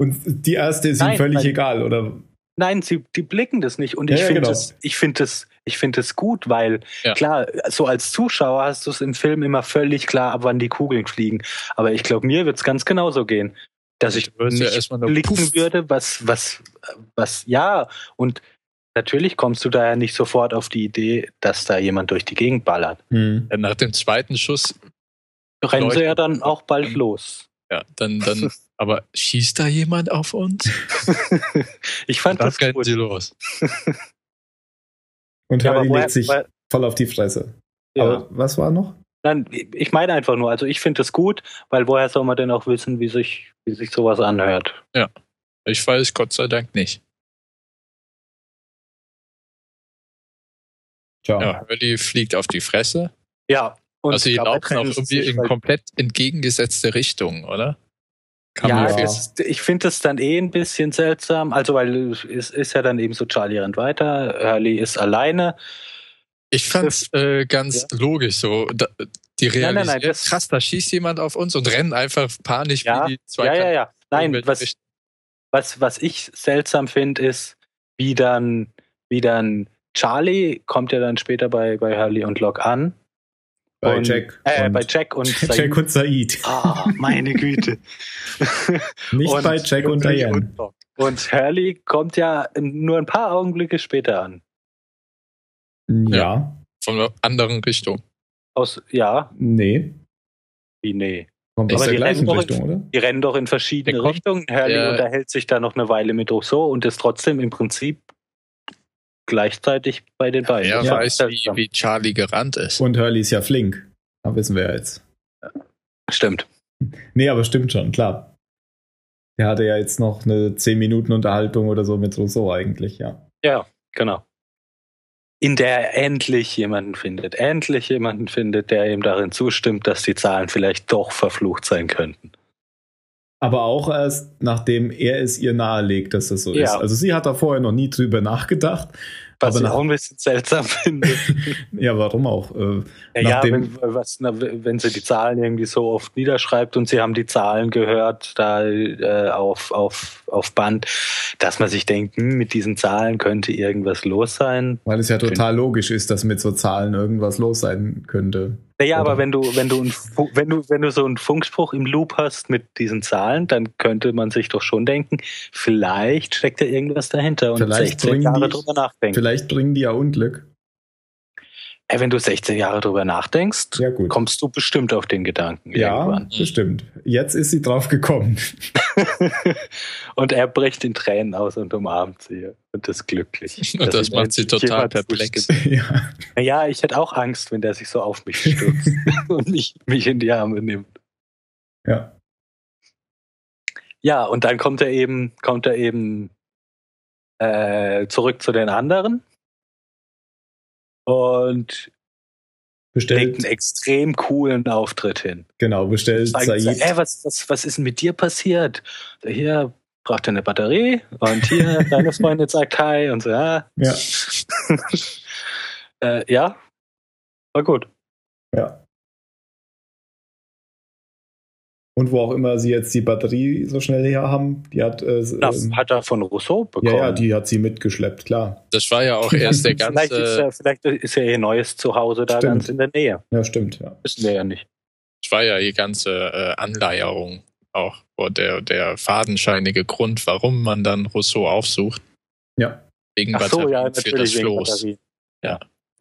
Und die erste ist Nein, ihm völlig weil- egal, oder? Nein, sie, die blicken das nicht. Und Ja, ich ja, finde genau. es, ich finde es, ich finde es gut, weil Ja. klar, so als Zuschauer hast du es im Film immer völlig klar, ab wann die Kugeln fliegen. Aber ich glaube, mir wird es ganz genauso gehen, dass ich ja nicht blicken Puff. würde, was, was, was, ja. Und natürlich kommst du da ja nicht sofort auf die Idee, dass da jemand durch die Gegend ballert. Hm. Nach dem zweiten Schuss, Rennen sie ja dann auch bald los. ja, dann, dann Aber schießt da jemand auf uns? ich fand das rennen gut. sie los. Und Ja, aber Hurley woher, legt sich woher, voll auf die Fresse. ja. Aber was war noch? Nein, ich meine einfach nur, also ich finde das gut, weil woher soll man denn auch wissen, wie sich, wie sich sowas anhört? Ich weiß Gott sei Dank nicht. Tja. Ja, Hurley fliegt auf die Fresse. Ja. Und also die laufen auch irgendwie in weil- komplett entgegengesetzte Richtungen, oder? Kann ja, ist, ich finde es dann eh ein bisschen seltsam. Also, weil es ist ja dann eben so, Charlie rennt weiter, Hurley ist alleine. Ich fand's äh, ganz logisch so. Da, die Nein, nein, nein, das- krass, da schießt jemand auf uns und rennen einfach panisch Ja, wie die zwei ja, ja, ja. Nein, was, was, was ich seltsam finde, ist, wie dann, wie dann Charlie kommt ja dann später bei, bei Hurley und Locke an. Bei und, Jack. Äh, und bei Jack und Jack Said. und Said. Ah, meine Güte. Nicht Und- bei Jack und Diane. Und, und Hurley kommt ja nur ein paar Augenblicke später an. Ja. von einer anderen Richtung. Aus, ja, Nee. wie nee. Kommt Aber aus die der gleichen rennen doch Richtung, oder? Die rennen doch in verschiedene Richtungen. Hurley der- unterhält sich da noch eine Weile mit Rousseau und ist trotzdem im Prinzip gleichzeitig bei den beiden. Ja, weiß, wie, wie Charlie gerannt ist. Und Hurley ist ja flink. Da wissen wir ja jetzt. Stimmt. Nee, aber stimmt schon, klar. Der hatte ja jetzt noch eine 10 Minuten Unterhaltung oder so mit Rousseau eigentlich, ja. Ja, genau. In der er endlich jemanden findet. Endlich jemanden findet, der ihm darin zustimmt, dass die Zahlen vielleicht doch verflucht sein könnten. Aber auch erst, nachdem er es ihr nahelegt, dass das so Ja. ist. Also sie hat da vorher noch nie drüber nachgedacht. Was Aber ich nach- auch ein bisschen seltsam finde. Ja, warum auch? Äh, Ja, wenn, was, na, wenn sie die Zahlen irgendwie so oft niederschreibt und sie haben die Zahlen gehört da äh, auf, auf, auf Band, dass man sich denkt, hm, mit diesen Zahlen könnte irgendwas los sein. weil es ja total logisch ist, dass mit so Zahlen irgendwas los sein könnte. Naja, Oder? aber wenn du, wenn du, ein, wenn du, wenn du so einen Funkspruch im Loop hast mit diesen Zahlen, dann könnte man sich doch schon denken, vielleicht steckt da irgendwas dahinter und Vielleicht 16 bringen Jahre die- drüber nachdenken. Vielleicht bringen die ja Unglück. Ey, wenn du 16 Jahre drüber nachdenkst, Ja, gut. kommst du bestimmt auf den Gedanken ja, irgendwann. bestimmt. Jetzt ist sie drauf gekommen. und er bricht in Tränen aus und umarmt sie und ist glücklich. Und das macht sie total perplex. ja. Ja, ich hätte auch Angst, wenn der sich so auf mich stürzt und mich, mich in die Arme nimmt. ja. Ja, und dann kommt er eben, kommt er eben äh, zurück zu den anderen und Bestellt, einen extrem coolen Auftritt hin. genau, bestellt Said. ey, was, was, was ist denn mit dir passiert? Hier braucht er eine Batterie und hier deine Freundin sagt Hi und so, ja. Ja, äh, ja, war gut. ja. Und wo auch immer sie jetzt die Batterie so schnell her haben, die hat, äh, ähm, hat er von Rousseau bekommen. ja, ja, die hat sie mitgeschleppt, klar. Das war ja auch erst der vielleicht, ist ganze, ja, vielleicht ist ja ihr neues Zuhause da Stimmt. ganz in der Nähe. Ja, stimmt, ja. Wissen wir ja nicht. das war ja die ganze äh, Anleiherung auch, oder der, der fadenscheinige Grund, warum man dann Rousseau aufsucht. Ja. Wegen Ach so, Batterien ja, für das Floß. Batterie.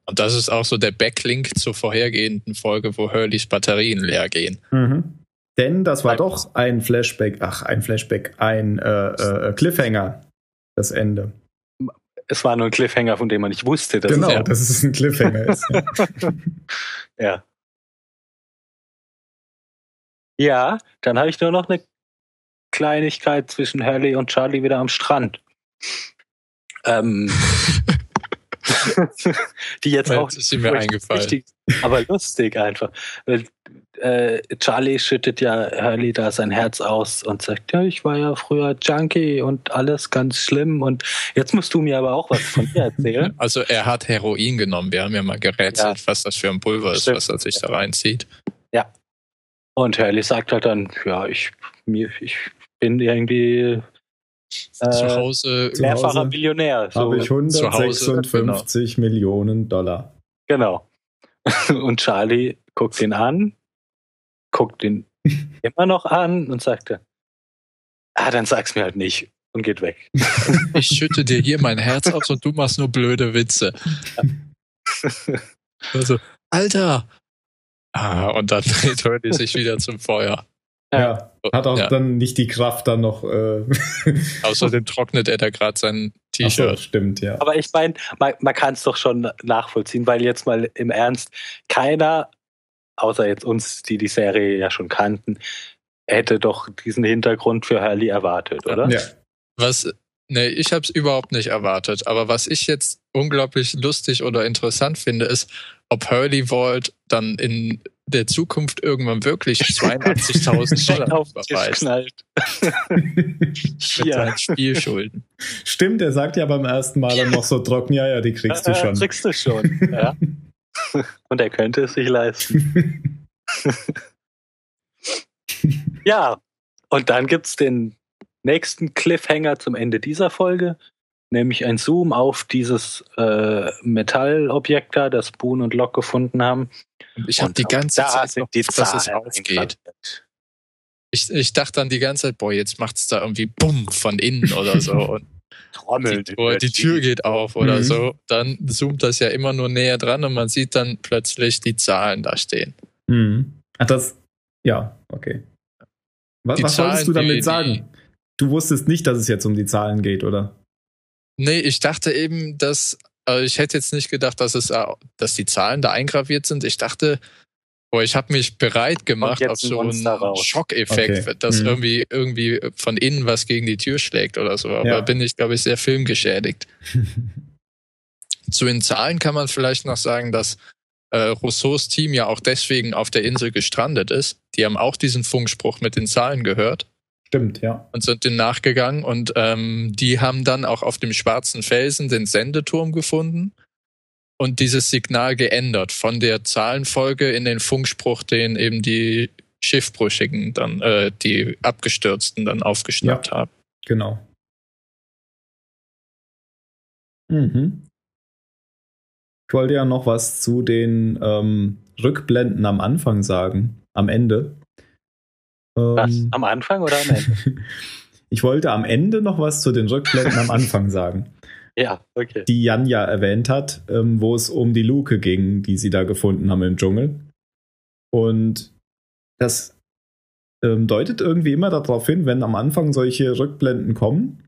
Und das ist auch so der Backlink zur vorhergehenden Folge, wo Hurleys Batterien leer gehen. Mhm. Denn das war doch ein Flashback, ach, ein Flashback, ein äh, äh, Cliffhanger, das Ende. Es war nur ein Cliffhanger, von dem man nicht wusste, dass genau, ja- dass es ein Cliffhanger ist. Ja. Ja. Ja, dann habe ich nur noch eine Kleinigkeit zwischen Hurley und Charlie wieder am Strand. Ähm, die jetzt auch Jetzt ist sie mir eingefallen. richtig- aber lustig einfach. Äh, Charlie schüttet ja Hurley da sein Herz aus und sagt, ja, ich war ja früher Junkie und alles ganz schlimm und jetzt musst du mir aber auch was von dir erzählen. Also er hat Heroin genommen. Wir haben ja mal gerätselt, was das für ein Pulver ist, Stimmt. was er sich da reinzieht. Und Hurley sagt halt dann, ja, ich, mir, ich bin irgendwie zu äh, Hause zu mehrfacher Millionär. So, Habe ich zu Hause, 156 Millionen Dollar. Genau. Und Charlie guckt ihn an, guckt ihn immer noch an und sagte, ah, dann sag's mir halt nicht und geht weg. ich schütte dir hier mein Herz aus und du machst nur blöde Witze. Also, Alter! Ah, und dann dreht Hurley sich wieder zum Feuer. Ja. Ja. hat auch Ja. dann nicht die Kraft, dann noch. Äh, Außerdem trocknet er da gerade sein Ach so, T-Shirt. stimmt, ja. Aber ich meine, man, man kann es doch schon nachvollziehen, weil jetzt mal im Ernst, keiner, außer jetzt uns, die die Serie ja schon kannten, hätte doch diesen Hintergrund für Hurley erwartet, oder? Ja. Was, nee, ich habe es überhaupt nicht erwartet. Aber was ich jetzt unglaublich lustig oder interessant finde, ist, ob Hurley Walt dann in der Zukunft irgendwann wirklich 82.000 Dollar überweist mit Hier. seinen Spielschulden. Stimmt, er sagt ja beim ersten Mal dann noch so trocken, ja, ja, die kriegst du Äh, schon. Kriegst du schon. ja. Und er könnte es sich leisten. Ja, und dann gibt's den nächsten Cliffhanger zum Ende dieser Folge, nämlich ein Zoom auf dieses äh, Metallobjekt da, das Boone und Locke gefunden haben. Ich habe die ganze Zeit noch die dass es aufgeht. Ich, ich dachte dann die ganze Zeit, boah, jetzt macht's da irgendwie bumm von innen oder so. Und Trommeln. die, oder die Tür geht auf oder Mhm. so. Dann zoomt das ja immer nur näher dran und man sieht dann plötzlich die Zahlen da stehen. Hm. Ach, das. Ja, okay. Was, Die was wolltest du Zahlen, damit die- sagen? Du wusstest nicht, dass es jetzt um die Zahlen geht, oder? Nee, ich dachte eben, dass, also ich hätte jetzt nicht gedacht, dass es, äh, dass die Zahlen da eingraviert sind. Ich dachte, boah, ich habe mich bereit gemacht auf so einen. Schockeffekt, Okay. dass Mhm. irgendwie, irgendwie von innen was gegen die Tür schlägt oder so. Aber Ja. bin ich, glaube ich, sehr filmgeschädigt. Zu den Zahlen kann man vielleicht noch sagen, dass äh, Rousseaus Team ja auch deswegen auf der Insel gestrandet ist. Die haben auch diesen Funkspruch mit den Zahlen gehört Stimmt, ja. und sind den nachgegangen und ähm, die haben dann auch auf dem schwarzen Felsen den Sendeturm gefunden und dieses Signal geändert von der Zahlenfolge in den Funkspruch, den eben die Schiffbrüchigen dann, äh, die Abgestürzten dann aufgeschnappt haben. Genau. Mhm. Ich wollte ja noch was zu den ähm, Rückblenden am Anfang sagen, am Ende. Was? Ähm, Am Anfang oder am Ende? ich wollte am Ende noch was zu den Rückblenden am Anfang sagen, ja, okay. die Jan ja erwähnt hat, ähm, wo es um die Luke ging, die sie da gefunden haben im Dschungel. Und das ähm, deutet irgendwie immer darauf hin, wenn am Anfang solche Rückblenden kommen,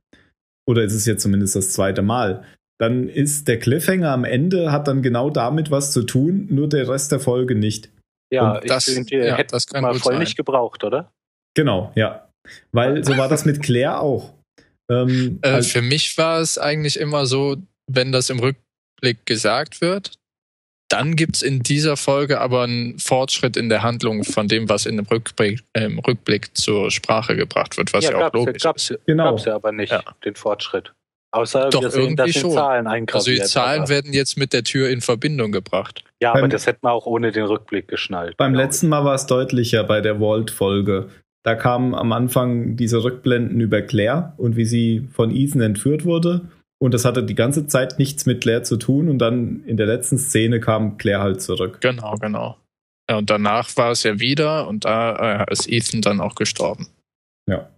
oder ist es jetzt zumindest das zweite Mal, dann ist der Cliffhanger am Ende, hat dann genau damit was zu tun, nur der Rest der Folge nicht. Ja, Und ich das- finde, ja, hättet das mal voll sein. nicht gebraucht, oder? Genau, ja. Weil so war das mit Claire auch. Ähm, Äh, als- für mich war es eigentlich immer so, wenn das im Rückblick gesagt wird, dann gibt's in dieser Folge aber einen Fortschritt in der Handlung von dem, was in dem Rückblick, äh, im Rückblick zur Sprache gebracht wird, was ja, auch gab's, logisch gab's, ist. Genau. gab's ja aber nicht, Ja. den Fortschritt. Außer Doch, wir sehen, dass schon. Zahlen Also die Zahlen aber, werden jetzt mit der Tür in Verbindung gebracht. ja, aber beim- das hätten wir auch ohne den Rückblick geschnallt. Beim letzten Mal war es deutlicher bei der Vault-Folge. Da kamen am Anfang diese Rückblenden über Claire und wie sie von Ethan entführt wurde. Und das hatte die ganze Zeit nichts mit Claire zu tun. Und dann in der letzten Szene kam Claire halt zurück. Genau, genau. Ja, und danach war es ja wieder und da äh, ist Ethan dann auch gestorben. Ja.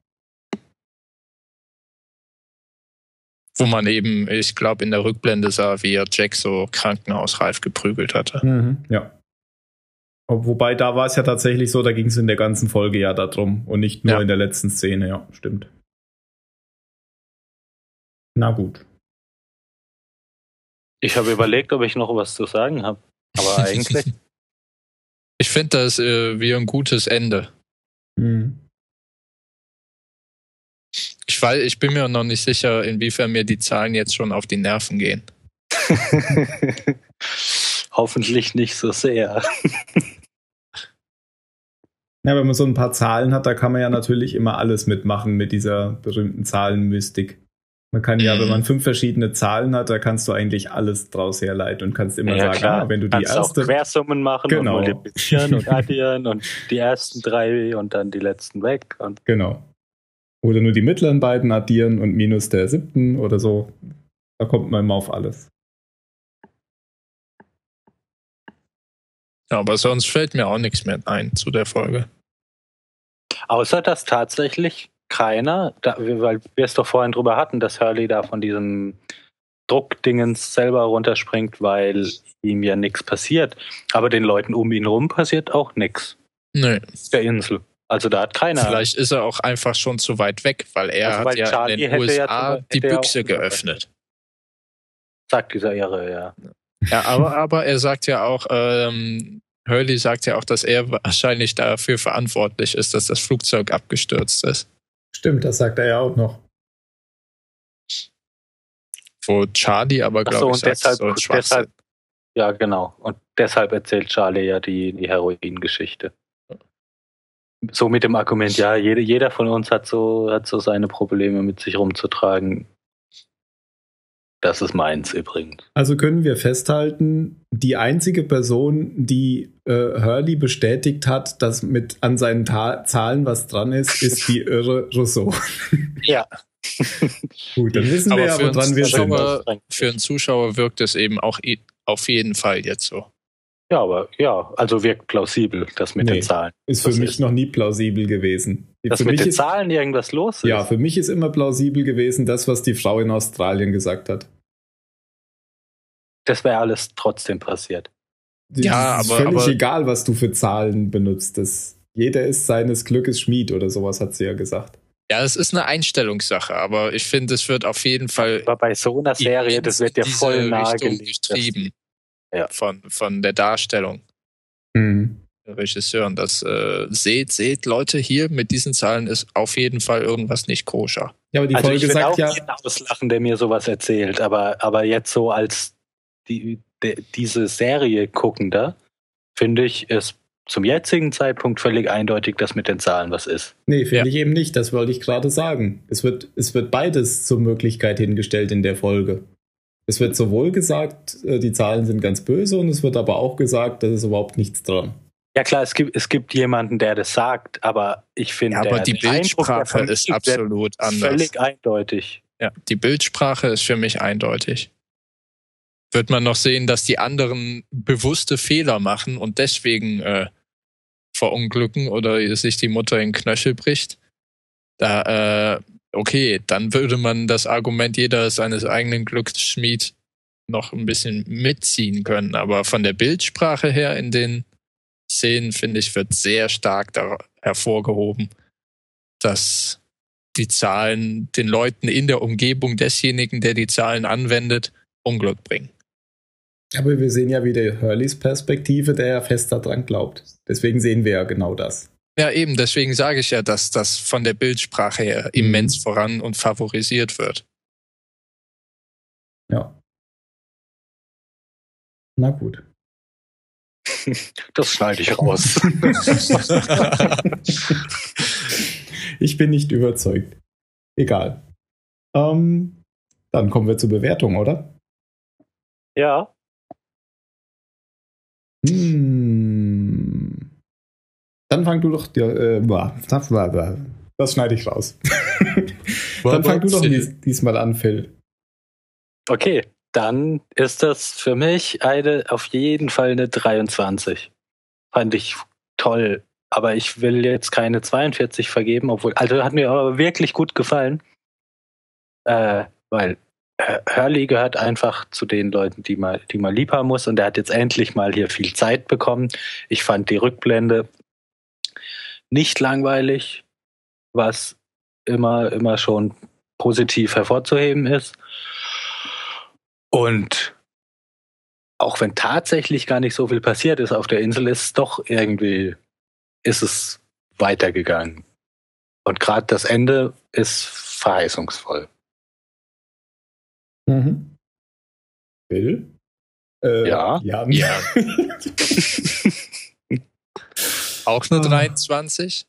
Wo man eben, ich glaube, in der Rückblende sah, wie er Jack so krankenhausreif geprügelt hatte. Mhm, ja. Ob- Wobei da war es ja tatsächlich so, da ging es in der ganzen Folge ja darum und nicht nur Ja. in der letzten Szene. Ja, stimmt. Na gut. Ich habe überlegt, ob ich noch was zu sagen habe. Aber eigentlich, Ich finde das äh, wie ein gutes Ende. Mhm. Ich, weiß, ich bin mir noch nicht sicher, inwiefern mir die Zahlen jetzt schon auf die Nerven gehen. hoffentlich nicht so sehr. Ja, wenn man so ein paar Zahlen hat, da kann man ja natürlich immer alles mitmachen mit dieser berühmten Zahlenmystik. Man kann ja, Mhm. wenn man fünf verschiedene Zahlen hat, da kannst du eigentlich alles draus herleiten und kannst immer sagen, ah, wenn du die Kannst auch erste. Quersummen machen Genau. und multiplizieren und addieren und die ersten drei und dann die letzten weg. Und Genau. Oder nur die mittleren beiden addieren und minus der siebten oder so. Da kommt man immer auf alles. Aber sonst fällt mir auch nichts mehr ein zu der Folge. außer dass tatsächlich keiner, da, weil wir es doch vorhin drüber hatten, dass Hurley da von diesem Druckdingens selber runterspringt, weil ihm ja nichts passiert. Aber den Leuten um ihn rum passiert auch nichts. Nö. Der Insel. Also da hat keiner. Vielleicht ist er auch einfach schon zu weit weg, weil er Also hat weil ja Charlie in den hätte USA ja zum- die ja Büchse geöffnet. Sagt dieser Irre, ja. Ja, aber, aber er sagt ja auch, ähm, Hurley sagt ja auch, dass er wahrscheinlich dafür verantwortlich ist, dass das Flugzeug abgestürzt ist. Stimmt, das sagt er ja auch noch. Wo Charlie aber, glaube so, ich, und sagt, deshalb, so deshalb, ja, genau. Und deshalb erzählt Charlie ja die, die Heroin-Geschichte. So mit dem Argument, ja, jede, jeder von uns hat so, hat so seine Probleme mit sich rumzutragen. Das ist meins übrigens. Also können wir festhalten, die einzige Person, die äh, Hurley bestätigt hat, dass mit an seinen Ta Zahlen was dran ist, ist die irre Rousseau. Ja. Gut, dann wissen Aber wir ja, für uns woran wir sind. Für einen Zuschauer wirkt es eben auch auf jeden Fall jetzt so. Ja, aber ja, also wirkt plausibel, das mit Nee. den Zahlen. Ist für Das mich ist- noch nie plausibel gewesen. Dass für mit mich den ist, Zahlen irgendwas los ist. ja, für mich ist immer plausibel gewesen, das, was die Frau in Australien gesagt hat. Das wäre alles trotzdem passiert. Ja, es ist aber- völlig aber- egal, was du für Zahlen benutzt. Das, jeder ist seines Glückes Schmied oder sowas, hat sie ja gesagt. Ja, es ist eine Einstellungssache, aber ich finde, es wird auf jeden Fall Aber bei so einer Serie, das wird ja voll nahegelegt. Ja. von, von der Darstellung Mhm. der Regisseuren. Das äh, seht, seht, Leute, hier mit diesen Zahlen ist auf jeden Fall irgendwas nicht koscher. Ja, aber die also ich Folge würde sagt auch ja, auslachen, der mir sowas erzählt, aber, aber jetzt so als die, de, diese Serie guckender, finde ich es zum jetzigen Zeitpunkt völlig eindeutig, dass mit den Zahlen was ist. Nee, finde Ja. ich eben nicht. Das wollte ich gerade sagen. Es wird, es wird beides zur Möglichkeit hingestellt in der Folge. Es wird sowohl gesagt, äh, die Zahlen sind ganz böse, und es wird aber auch gesagt, da ist überhaupt nichts dran. Ja klar, es gibt, es gibt jemanden, der das sagt, aber ich finde, Ja, aber der- die Bildsprache ist absolut anders. Völlig eindeutig. Ja, die Bildsprache ist für mich eindeutig. Wird man noch sehen, dass die anderen bewusste Fehler machen und deswegen äh, verunglücken oder sich die Mutter in den Knöchel bricht? Da, äh, okay, dann würde man das Argument, jeder seines eigenen Glücks Schmied, noch ein bisschen mitziehen können. Aber von der Bildsprache her in den Szenen, finde ich, wird sehr stark hervorgehoben, dass die Zahlen den Leuten in der Umgebung desjenigen, der die Zahlen anwendet, Unglück bringen. Aber wir sehen ja wieder Hurleys Perspektive, der ja fest daran glaubt. Deswegen sehen wir ja genau das. Ja, eben, deswegen sage ich ja, dass das von der Bildsprache her immens voran und favorisiert wird. Ja. Na gut. Das schneide ich raus. ich bin nicht überzeugt. Egal. Ähm, dann kommen wir zur Bewertung, oder? ja, Hm. Dann fang du doch. Ja, äh, das schneide ich raus. dann fang du doch dies, diesmal an, Phil. okay. Dann ist das für mich eine auf jeden Fall eine 23. Fand ich toll. Aber ich will jetzt keine 42 vergeben, obwohl, also hat mir aber wirklich gut gefallen. Äh, weil Hurley gehört einfach zu den Leuten, die man, die man lieb haben muss. Und er hat jetzt endlich mal hier viel Zeit bekommen. Ich fand die Rückblende nicht langweilig, was immer, immer schon positiv hervorzuheben ist. Und auch wenn tatsächlich gar nicht so viel passiert ist auf der Insel, ist es doch irgendwie, ist es weitergegangen. Und gerade das Ende ist verheißungsvoll. Mhm. Phil? Äh, Ja. Jan. Ja. Auch eine Ah. 23.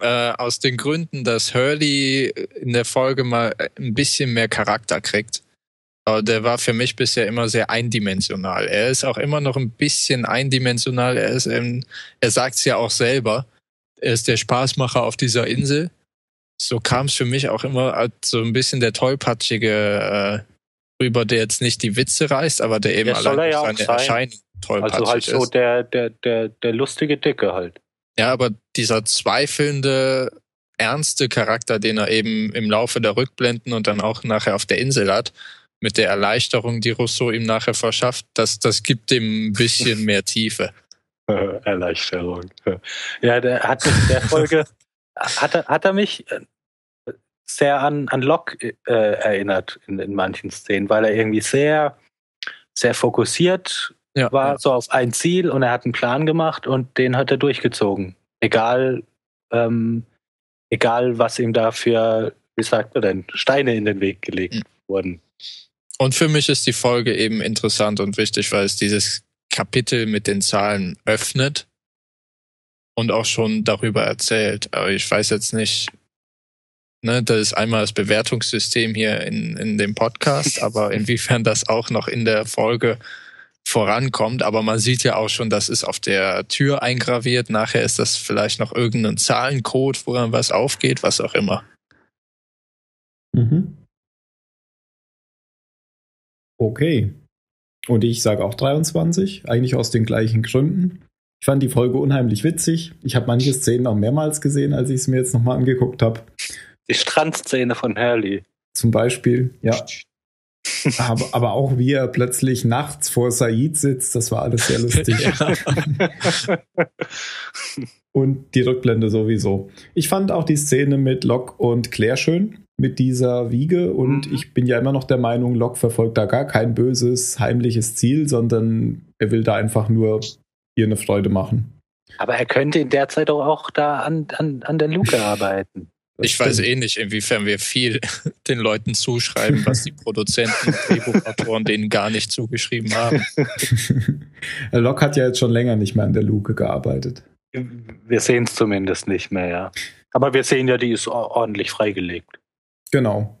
Äh, aus den Gründen, dass Hurley in der Folge mal ein bisschen mehr Charakter kriegt. Aber der war für mich bisher immer sehr eindimensional. Er ist auch immer noch ein bisschen eindimensional. Er ist, ähm, er sagt es ja auch selber. Er ist der Spaßmacher auf dieser Insel. So kam es für mich auch immer als so ein bisschen der tollpatschige äh, rüber, der jetzt nicht die Witze reißt, aber der eben allein er ja seine sein. Erscheinung tollpatschig Also halt ist. so der, der, der, der lustige Dicke halt. Ja, aber dieser zweifelnde, ernste Charakter, den er eben im Laufe der Rückblenden und dann auch nachher auf der Insel hat, mit der Erleichterung, die Rousseau ihm nachher verschafft, das, das gibt ihm ein bisschen mehr Tiefe. Erleichterung. Ja, der hat mich in der Folge, hat er, hat er mich äh, sehr an, an Locke äh, erinnert in, in manchen Szenen, weil er irgendwie sehr, sehr fokussiert ja, war, ja. so auf ein Ziel und er hat einen Plan gemacht und den hat er durchgezogen. Egal, ähm, egal was ihm da für, wie sagt man denn, Steine in den Weg gelegt mhm. wurden. Und für mich ist die Folge eben interessant und wichtig, weil es dieses Kapitel mit den Zahlen öffnet und auch schon darüber erzählt. Aber ich weiß jetzt nicht, ne, das ist einmal das Bewertungssystem hier in, in dem Podcast, aber inwiefern das auch noch in der Folge vorankommt. Aber man sieht ja auch schon, das ist auf der Tür eingraviert. Nachher ist das vielleicht noch irgendein Zahlencode, woran was aufgeht, was auch immer. Mhm. Okay. Und ich sage auch 23, eigentlich aus den gleichen Gründen. Ich fand die Folge unheimlich witzig. Ich habe manche Szenen auch mehrmals gesehen, als ich es mir jetzt nochmal angeguckt habe. Die Strandszene von Hurley. Zum Beispiel, ja. Aber, aber auch wie er plötzlich nachts vor Said sitzt, das war alles sehr lustig. und die Rückblende sowieso. Ich fand auch die Szene mit Locke und Claire schön mit dieser Wiege und mhm. ich bin ja immer noch der Meinung, Locke verfolgt da gar kein böses, heimliches Ziel, sondern er will da einfach nur ihr eine Freude machen. Aber er könnte in der Zeit auch da an, an, an der Luke arbeiten. Das ich stimmt. weiß eh nicht, inwiefern wir viel den Leuten zuschreiben, was die Produzenten, Drehbuchautoren denen gar nicht zugeschrieben haben. Locke hat ja jetzt schon länger nicht mehr an der Luke gearbeitet. Wir sehen es zumindest nicht mehr, ja. Aber wir sehen ja, die ist ordentlich freigelegt. Genau.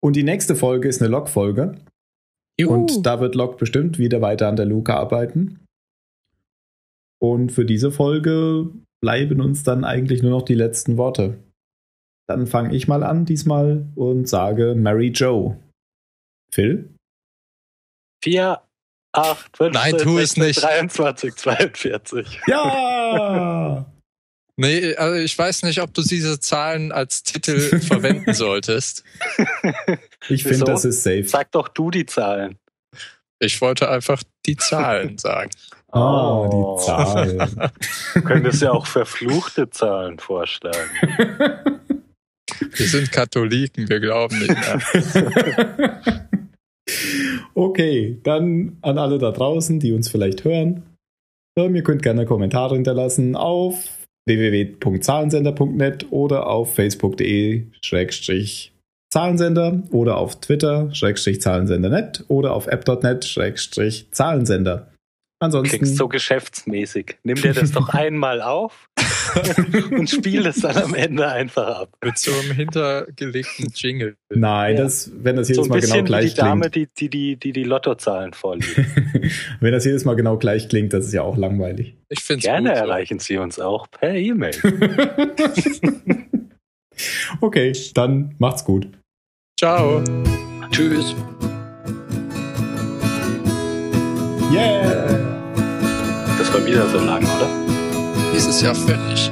Und die nächste Folge ist eine Log-Folge. Und da wird Log bestimmt wieder weiter an der Luke arbeiten. Und für diese Folge bleiben uns dann eigentlich nur noch die letzten Worte. Dann fange ich mal an diesmal und sage Mary Joe. Phil? 4, 8, 15, Nein, tu 16, es nicht. 23, 42. Ja! Nee, also ich weiß nicht, ob du diese Zahlen als Titel verwenden solltest. Ich finde, das ist safe. Sag doch du die Zahlen. Ich wollte einfach die Zahlen sagen. Oh, oh. die Zahlen. Du könntest ja auch verfluchte Zahlen vorschlagen. Wir sind Katholiken, wir glauben nicht mehr. Okay, dann an alle da draußen, die uns vielleicht hören. Ihr könnt gerne Kommentare hinterlassen auf www.zahlensender.net oder auf facebook.de-zahlensender oder auf Twitter-zahlensender.net oder auf app.net-zahlensender. Ansonsten. Klingt so geschäftsmäßig. Nimm dir das doch einmal auf und spiel es dann am Ende einfach ab. Mit so einem hintergelegten Jingle. Nein, ja. das, wenn das jedes so Mal genau gleich die Dame, klingt. Die, die, die, die, Lottozahlen vorliest. wenn das jedes Mal genau gleich klingt, das ist ja auch langweilig. Ich finde Gerne gut, erreichen Sie uns auch per E-Mail. okay, dann macht's gut. Ciao. Tschüss. Yeah! War wieder so lang, oder? Dieses Jahr fertig.